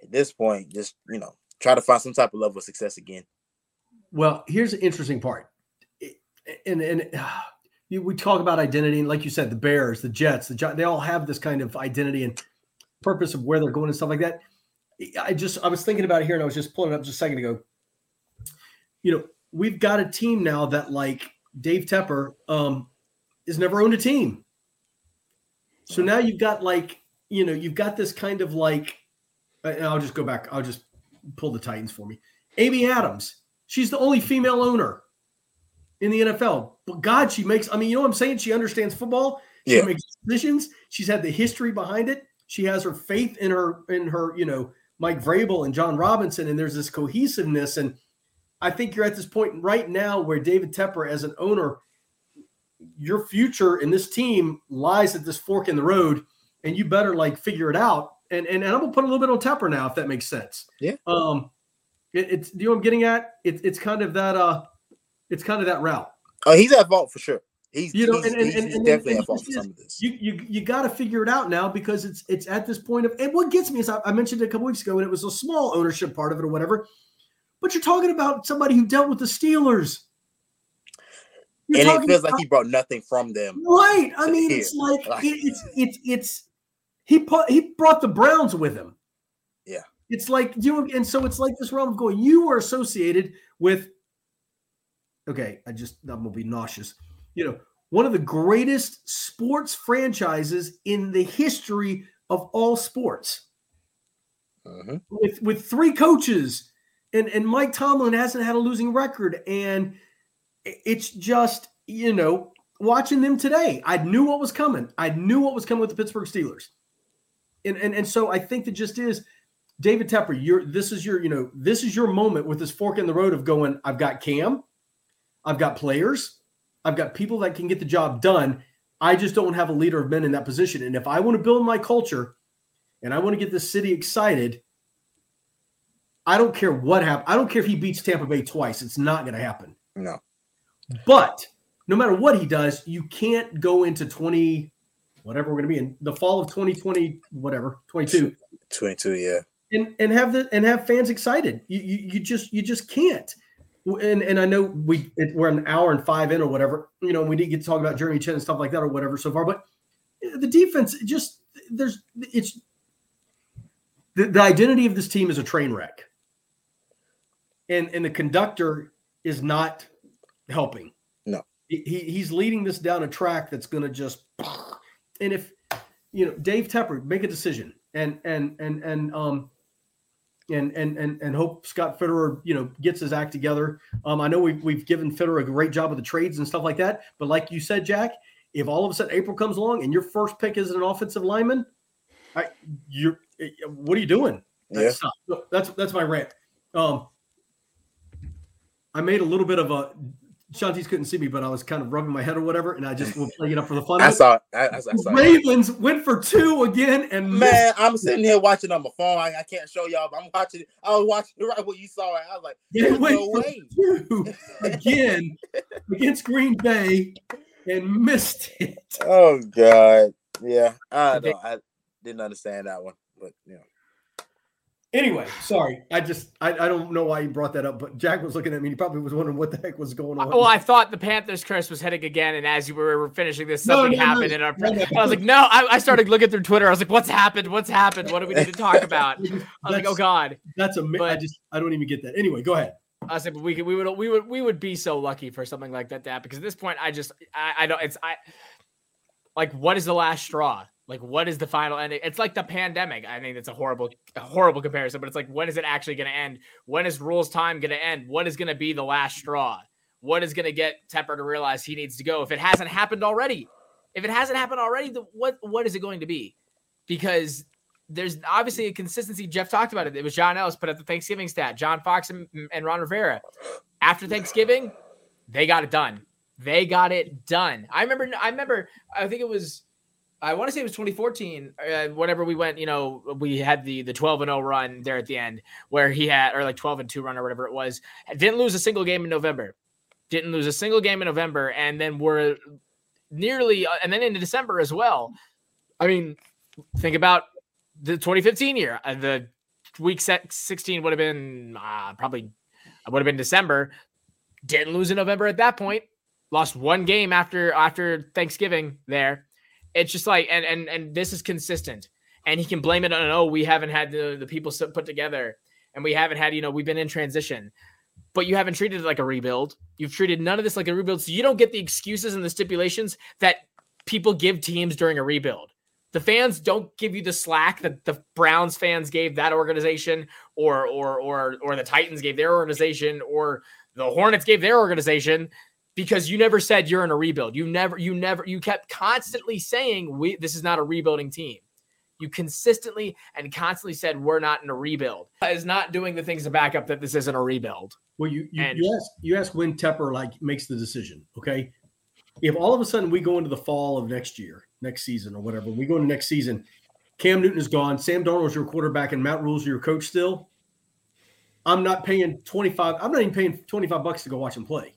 at this point, just you know, try to find some type of level of success again. Well, here's the interesting part, and and uh, we talk about identity, and like you said, the Bears, the Jets, the they all have this kind of identity and purpose of where they're going and stuff like that. I just I was thinking about it here and I was just pulling it up just a second ago. You know, we've got a team now that like Dave Tepper um has never owned a team. So now you've got like, you know, you've got this kind of like I'll just go back, I'll just pull the Titans for me. Amy Adams, she's the only female owner in the NFL. But God, she makes, I mean, you know what I'm saying? She understands football. She yeah. makes decisions. She's had the history behind it. She has her faith in her, in her, you know, Mike Vrabel and Jon Robinson, and there's this cohesiveness. And I think you're at this point right now where David Tepper, as an owner, your future in this team lies at this fork in the road, and you better like figure it out. And and, and I'm gonna put a little bit on Tepper now, if that makes sense. Yeah. Um, it, it's do you know what I'm getting at. It's it's kind of that uh, it's kind of that route. Oh, he's at fault for sure. He's, you know, he's, and, and, he's, and, definitely at fault for some of this. You you you got to figure it out now because it's it's at this point of and what gets me is I, I mentioned it a couple weeks ago and it was a small ownership part of it or whatever, but you're talking about somebody who dealt with the Steelers. You're and it feels about, like he brought nothing from them. Right. I mean, here. it's like, like it, it's it's it's he put he brought the Browns with him. Yeah. It's like you and so it's like this realm of going. You were associated with. Okay, I just I'm gonna be nauseous. You know, one of the greatest sports franchises in the history of all sports. Uh-huh. With with three coaches, and and Mike Tomlin hasn't had a losing record, and it's just you know watching them today. I knew what was coming. I knew what was coming with the Pittsburgh Steelers, and and and so I think that just is David Tepper. You're this is your you know this is your moment with this fork in the road of going. I've got Cam, I've got players, I've got people that can get the job done. I just don't have a leader of men in that position. And if I want to build my culture and I want to get the city excited, I don't care what happens. I don't care if he beats Tampa Bay twice. It's not going to happen. No. But no matter what he does, you can't go into 20, whatever we're going to be in the fall of 2020, whatever, 22. 22, yeah. And, and have the and have fans excited. You, you you just you just can't and and I know we it, we're an hour and five in or whatever. You know, we didn't get to talk about Jeremy Chinn and stuff like that or whatever so far. But the defense just there's it's the, the identity of this team is a train wreck, and and the conductor is not helping. No, he, he's leading this down a track that's going to just. And if you know Dave Tepper make a decision and and and and um and and and and hope Scott Fitterer, you know, gets his act together. Um, I know we've we've given Fitterer a great job with the trades and stuff like that, but like you said, Jack, if all of a sudden April comes along and your first pick is an offensive lineman, I, you're what are you doing? Yeah. That's that's that's my rant. Um, I made a little bit of a Shantice couldn't see me, but I was kind of rubbing my head or whatever, and I just will play it up for the fun. I saw. I, I, I saw. Ravens went for two again, and man, I'm sitting here watching on my phone. I, I can't show y'all, but I'm watching. I was watching right what you saw. I was like, they went no for way. two again against Green Bay and missed it. Oh God, yeah. I don't. I didn't understand that one, but yeah. Anyway, sorry. I just I, I don't know why you brought that up, but Jack was looking at me. He probably was wondering what the heck was going on. Well, I thought the Panthers curse was hitting again, and as you were finishing this, No, something no, no. happened in our. No, no. I was like, no. I, I started looking through Twitter. I was like, what's happened? What's happened? What do we need to talk about? I was like, oh god. That's a mi- I just I don't even get that. Anyway, go ahead. I was like, but we could, we would, we would, we would be so lucky for something like that to happen. Because at this point, I just, I, I don't. It's I. Like, what is the last straw? Like, what is the final ending? It's like the pandemic. I think it's a horrible, a horrible comparison, but it's like, when is it actually going to end? When is Rhule's time going to end? What is going to be the last straw? What is going to get Tepper to realize he needs to go? If it hasn't happened already, if it hasn't happened already, what, what is it going to be? Because there's obviously a consistency. Jeff talked about it. It was John Ellis put at the Thanksgiving stat. John Fox and, and Ron Rivera. After Thanksgiving, they got it done. They got it done. I remember. I remember. I think it was. I want to say it was 2014. Uh, whenever we went, you know, we had the the 12 and 0 run there at the end, where he had or like 12 and 2 run or whatever it was. Didn't lose a single game in November. Didn't lose a single game in November, and then we're nearly, uh, and then into December as well. I mean, think about the 2015 year. Uh, the week 16 would have been uh, probably would have been December. Didn't lose in November at that point. Lost one game after after Thanksgiving there. It's just like and and and this is consistent. And he can blame it on oh we haven't had the the people put together and we haven't had you know we've been in transition. But you haven't treated it like a rebuild. You've treated none of this like a rebuild. So you don't get the excuses and the stipulations that people give teams during a rebuild. The fans don't give you the slack that the Browns fans gave that organization, or or or or the Titans gave their organization, or the Hornets gave their organization, because you never said you're in a rebuild. You never, you never, you kept constantly saying we this is not a rebuilding team. You consistently and constantly said we're not in a rebuild. Is not doing the things to back up that this isn't a rebuild. Well, you you, And- you ask you ask when Tepper like makes the decision. Okay, if all of a sudden we go into the fall of next year, next season or whatever, we go into next season, Cam Newton is gone, Sam Darnold's your quarterback, and Matt Rhule's your coach still. I'm not paying twenty five. I'm not even paying twenty five bucks to go watch him play.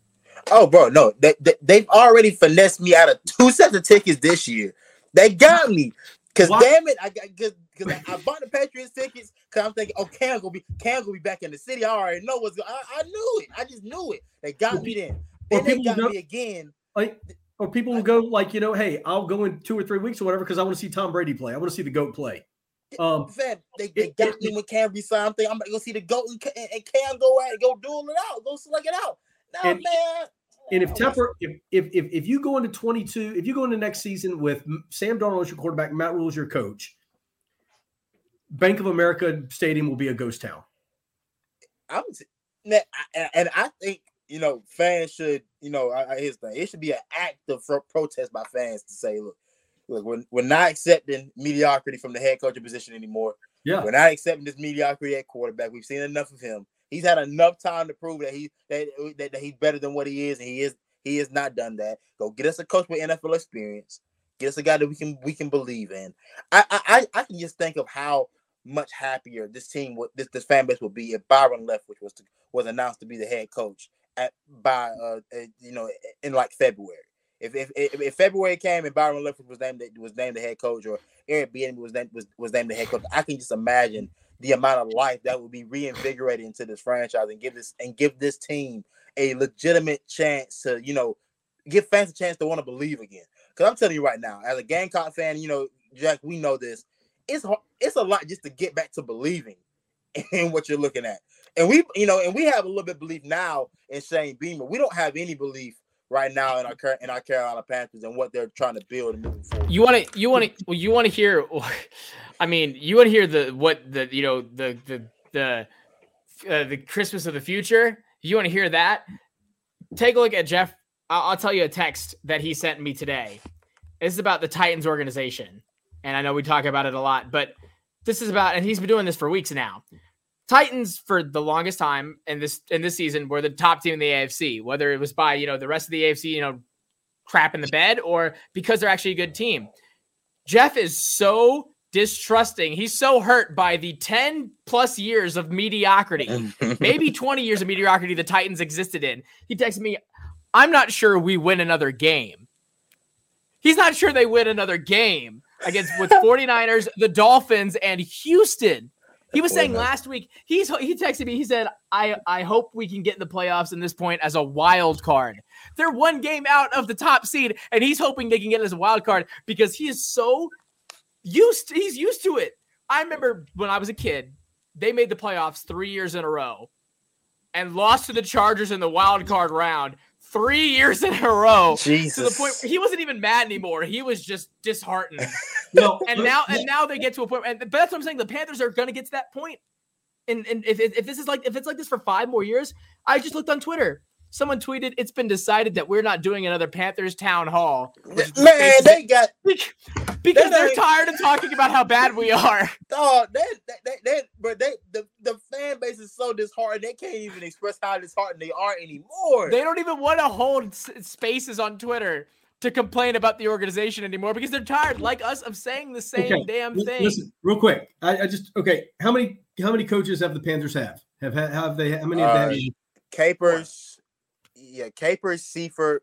Oh, bro, no, they, they they've already finessed me out of two sets of tickets this year. They got me. Cause Why- damn it, I got because I, I bought the Patriots tickets. Cause I'm thinking, oh, Cam gonna be Cam gonna be back in the city. I already know what's. going I, I knew it. I just knew it. They got me then. Then they got me again. Like, or people will go like, you know, hey, I'll go in two or three weeks or whatever because I want to see Tom Brady play. I want to see the goat play. Um, Fam, they, they It- got it- me when Cam resigned. I'm thinking I'm gonna go see the goat and, and Cam go out and go duel it out, go slug it out. And- man. And if Tepper, if, if if if you go into 22, if you go into next season with Sam Darnold as your quarterback, Matt Rhule as your coach, Bank of America Stadium will be a ghost town. I'm t- man, I- and I think you know fans should you know I, I, here's the thing it should be an active pro- protest by fans to say look look we're, we're not accepting mediocrity from the head coaching position anymore Yeah. we're not accepting this mediocrity at quarterback we've seen enough of him he's had enough time to prove that he that, that, that he's better than what he is and he is he has not done that. Go get us a coach with NFL experience. Get us a guy that we can we can believe in. I I I- can just think of how much happier this team would this, this fan base would be if Byron Leftwich was to, was announced to be the head coach at by uh, uh you know in like February. If if, if, if February came and Byron Leftwich was named was named the head coach or Eric Bieniemy was named was, was named the head coach, I can just imagine the amount of life that would be reinvigorated into this franchise and give this and give this team a legitimate chance to, you know, give fans a chance to want to believe again. Because I'm telling you right now, as a Gamecock fan, you know, Jack, we know this. It's hard, it's a lot just to get back to believing in what you're looking at. And we, you know, and we have a little bit of belief now in Shane Beamer. We don't have any belief right now in our in our Carolina Panthers and what they're trying to build and moving forward. You want to you want to well, you want to hear I mean, you want to hear the what the you know the the the uh, the Christmas of the future? You want to hear that? Take a look at Jeff. I'll, I'll tell you a text that he sent me today. This is about the Titans organization, and I know we talk about it a lot, but this is about, and he's been doing this for weeks now. Titans for the longest time in this in this season were the top team in the AFC, whether it was by you know the rest of the AFC, you know, crap in the bed, or because they're actually a good team. Jeff is so distrusting. He's so hurt by the 10 plus years of mediocrity, maybe 20 years of mediocrity the Titans existed in. He texted me, I'm not sure we win another game. He's not sure they win another game against with 49ers, the Dolphins, and Houston. He was saying last week, he's he texted me, he said, I, I hope we can get in the playoffs in this point as a wild card. They're one game out of the top seed, and he's hoping they can get as a wild card because he is so used to, he's used to it. I remember when I was a kid, they made the playoffs three years in a row and lost to the Chargers in the wild card round three years in a row. Jesus. To the point where he wasn't even mad anymore. He was just disheartened. no, and now and now they get to a point. point, and but that's what I'm saying. The Panthers are gonna get to that point. And and if, if this is like if it's like this for five more years, I just looked on Twitter. Someone tweeted, "It's been decided that we're not doing another Panthers town hall." Man, they got because they're tired of talking about how bad we are. Oh, they, they, they, but they, the, the fan base is so disheartened they can't even express how disheartened they are anymore. They don't even want to hold spaces on Twitter to complain about the organization anymore because they're tired, like us, of saying the same okay. damn thing. Listen, real quick, I, I, just okay. How many how many coaches have the Panthers have? Have have they? How many have uh, they? Capers, yeah, Capers, Seifert,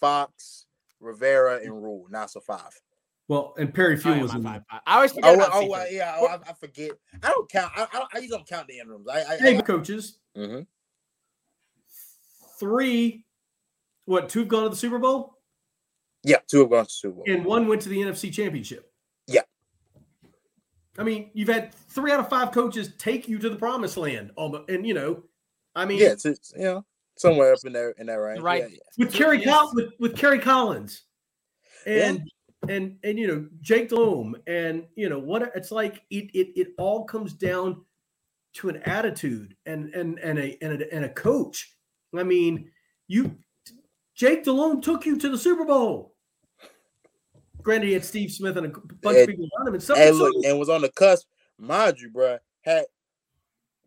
Fox, Rivera, and Rhule. Now so five. Well, and Perry Fewell oh, was in five, five. I always forget. Oh, oh well, yeah, oh, I, I, forget. I don't count. I, I, I usually don't count the interims. I, I, hey, coaches. Mm-hmm. Three, what? Two have gone to the Super Bowl. Yeah, two have gone to the Super Bowl, and one went to the NFC Championship. Yeah. I mean, you've had three out of five coaches take you to the promised land, and you know, I mean, yeah, it's, it's you know somewhere up in there in that range, right? Yeah, yeah. With Kerry Collins, with, with Kerry Collins, and. Yeah and and you know Jake Delhomme, and you know what it's like. It it it all comes down to an attitude and and and a and a, and a coach. I mean, you Jake Delhomme took you to the Super Bowl. Granted, he had Steve Smith and a bunch and, of people around him, and, and look, and was on the cusp. Mind you, bro, had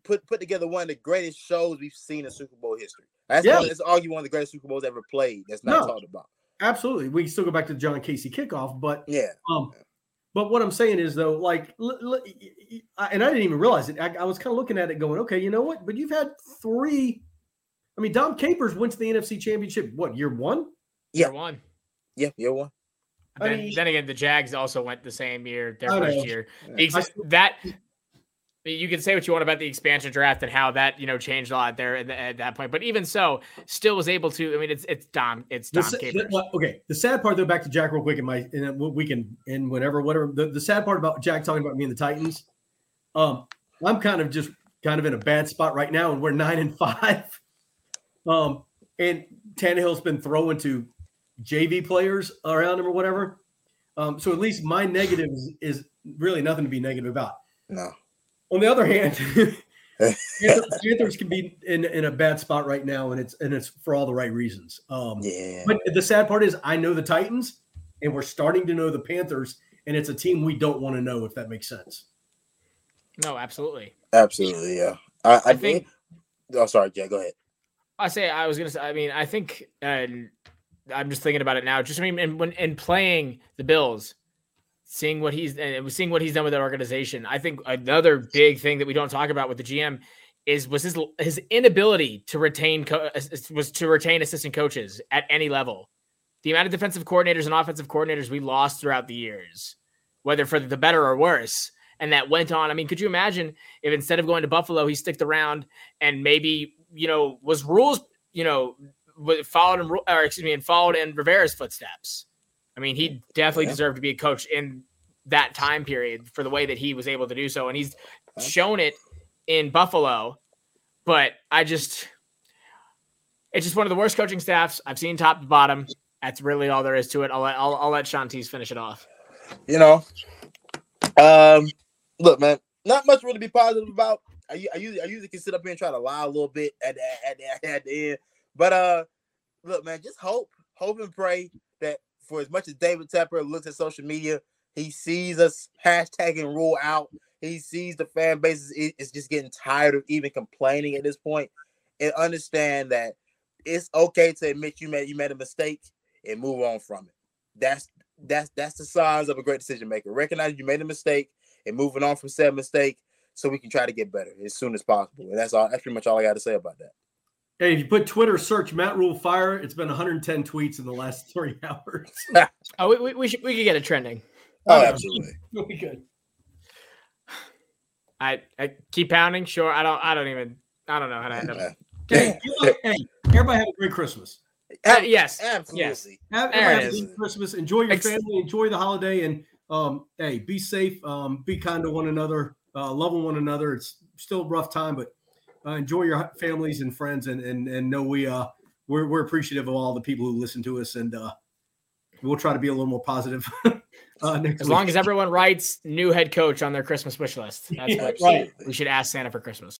put put together one of the greatest shows we've seen in Super Bowl history. That's yeah. that's arguably one of the greatest Super Bowls ever played. That's not no. talked about. Absolutely. We still go back to the John Kasay kickoff, but yeah. Um, but what I'm saying is though, like, l- l- and I didn't even realize it. I, I was kind of looking at it, going, okay, you know what? But you've had three. I mean, Dom Capers went to the NFC Championship. What year one? Yeah, year one. Yeah, year one. Then, I mean, then again, the Jags also went the same year, their first year. Yeah. that you can say what you want about the expansion draft and how that you know changed a lot there at, at, that point, but even so, still was able to. I mean, it's it's Dom, it's Dom the, Capers. The, okay, the sad part though, back to Jack real quick, in my and we can and whatever whatever. The, the sad part about Jack talking about me and the Titans, um, I'm kind of just kind of in a bad spot right now, and we're nine and five. Um, and Tannehill's been throwing to JV players around him or whatever. Um, so at least my negative is, is really nothing to be negative about. No. On the other hand, the Panthers, can be in, in a bad spot right now, and it's and it's for all the right reasons. Um, yeah. But the sad part is, I know the Titans, and we're starting to know the Panthers, and it's a team we don't want to know if that makes sense. No, absolutely. Absolutely, yeah. I, I, I think. Oh, sorry, yeah. Go ahead. I say I was gonna say. I mean, I think, uh, I'm just thinking about it now. Just I mean, and when in playing the Bills, seeing what he's and seeing what he's done with that organization. I think another big thing that we don't talk about with the GM is was his his inability to retain co- was to retain assistant coaches at any level. The amount of defensive coordinators and offensive coordinators we lost throughout the years, whether for the better or worse, and that went on. I mean, could you imagine if instead of going to Buffalo, he sticked around and maybe you know was rules you know, followed in, or excuse me, and followed in Rivera's footsteps. I mean, he definitely yeah. deserved to be a coach in that time period for the way that he was able to do so, and he's shown it in Buffalo. But I just, it's just one of the worst coaching staffs I've seen top to bottom. That's really all there is to it. I'll let I'll, I'll let Shantice finish it off. You know, um, look, man, not much really to be positive about. I, I usually I usually can sit up here and try to lie a little bit at at, at, at the end, but uh, look, man, just hope, hope and pray that for as much as David Tepper looks at social media, he sees us hashtagging Rhule out. He sees the fan base is, just getting tired of even complaining at this point, and understand that it's okay to admit you made you made a mistake and move on from it. That's that's that's the signs of a great decision maker. Recognize you made a mistake and moving on from said mistake so we can try to get better as soon as possible. And that's all that's pretty much all I got to say about that. Hey, if you put Twitter search Matt Rhule fire, it's been 110 tweets in the last three hours. oh, we, we, we, should we could get it trending. Oh, absolutely. we could. I I keep pounding. Sure, I don't I don't even I don't know how to end up. hey, hey, everybody have a great Christmas. Uh, yes, absolutely. Yes. Have, have a great Christmas. Enjoy your family. Enjoy the holiday, and um, hey, be safe. Um, be kind to one another. Uh, loving one another. It's still a rough time, but uh, enjoy your families and friends, and and and know we uh we're we're appreciative of all the people who listen to us, and uh, we'll try to be a little more positive. uh, as week. long as everyone writes new head coach on their Christmas wish list, that's yeah, what right. we should ask Santa for Christmas.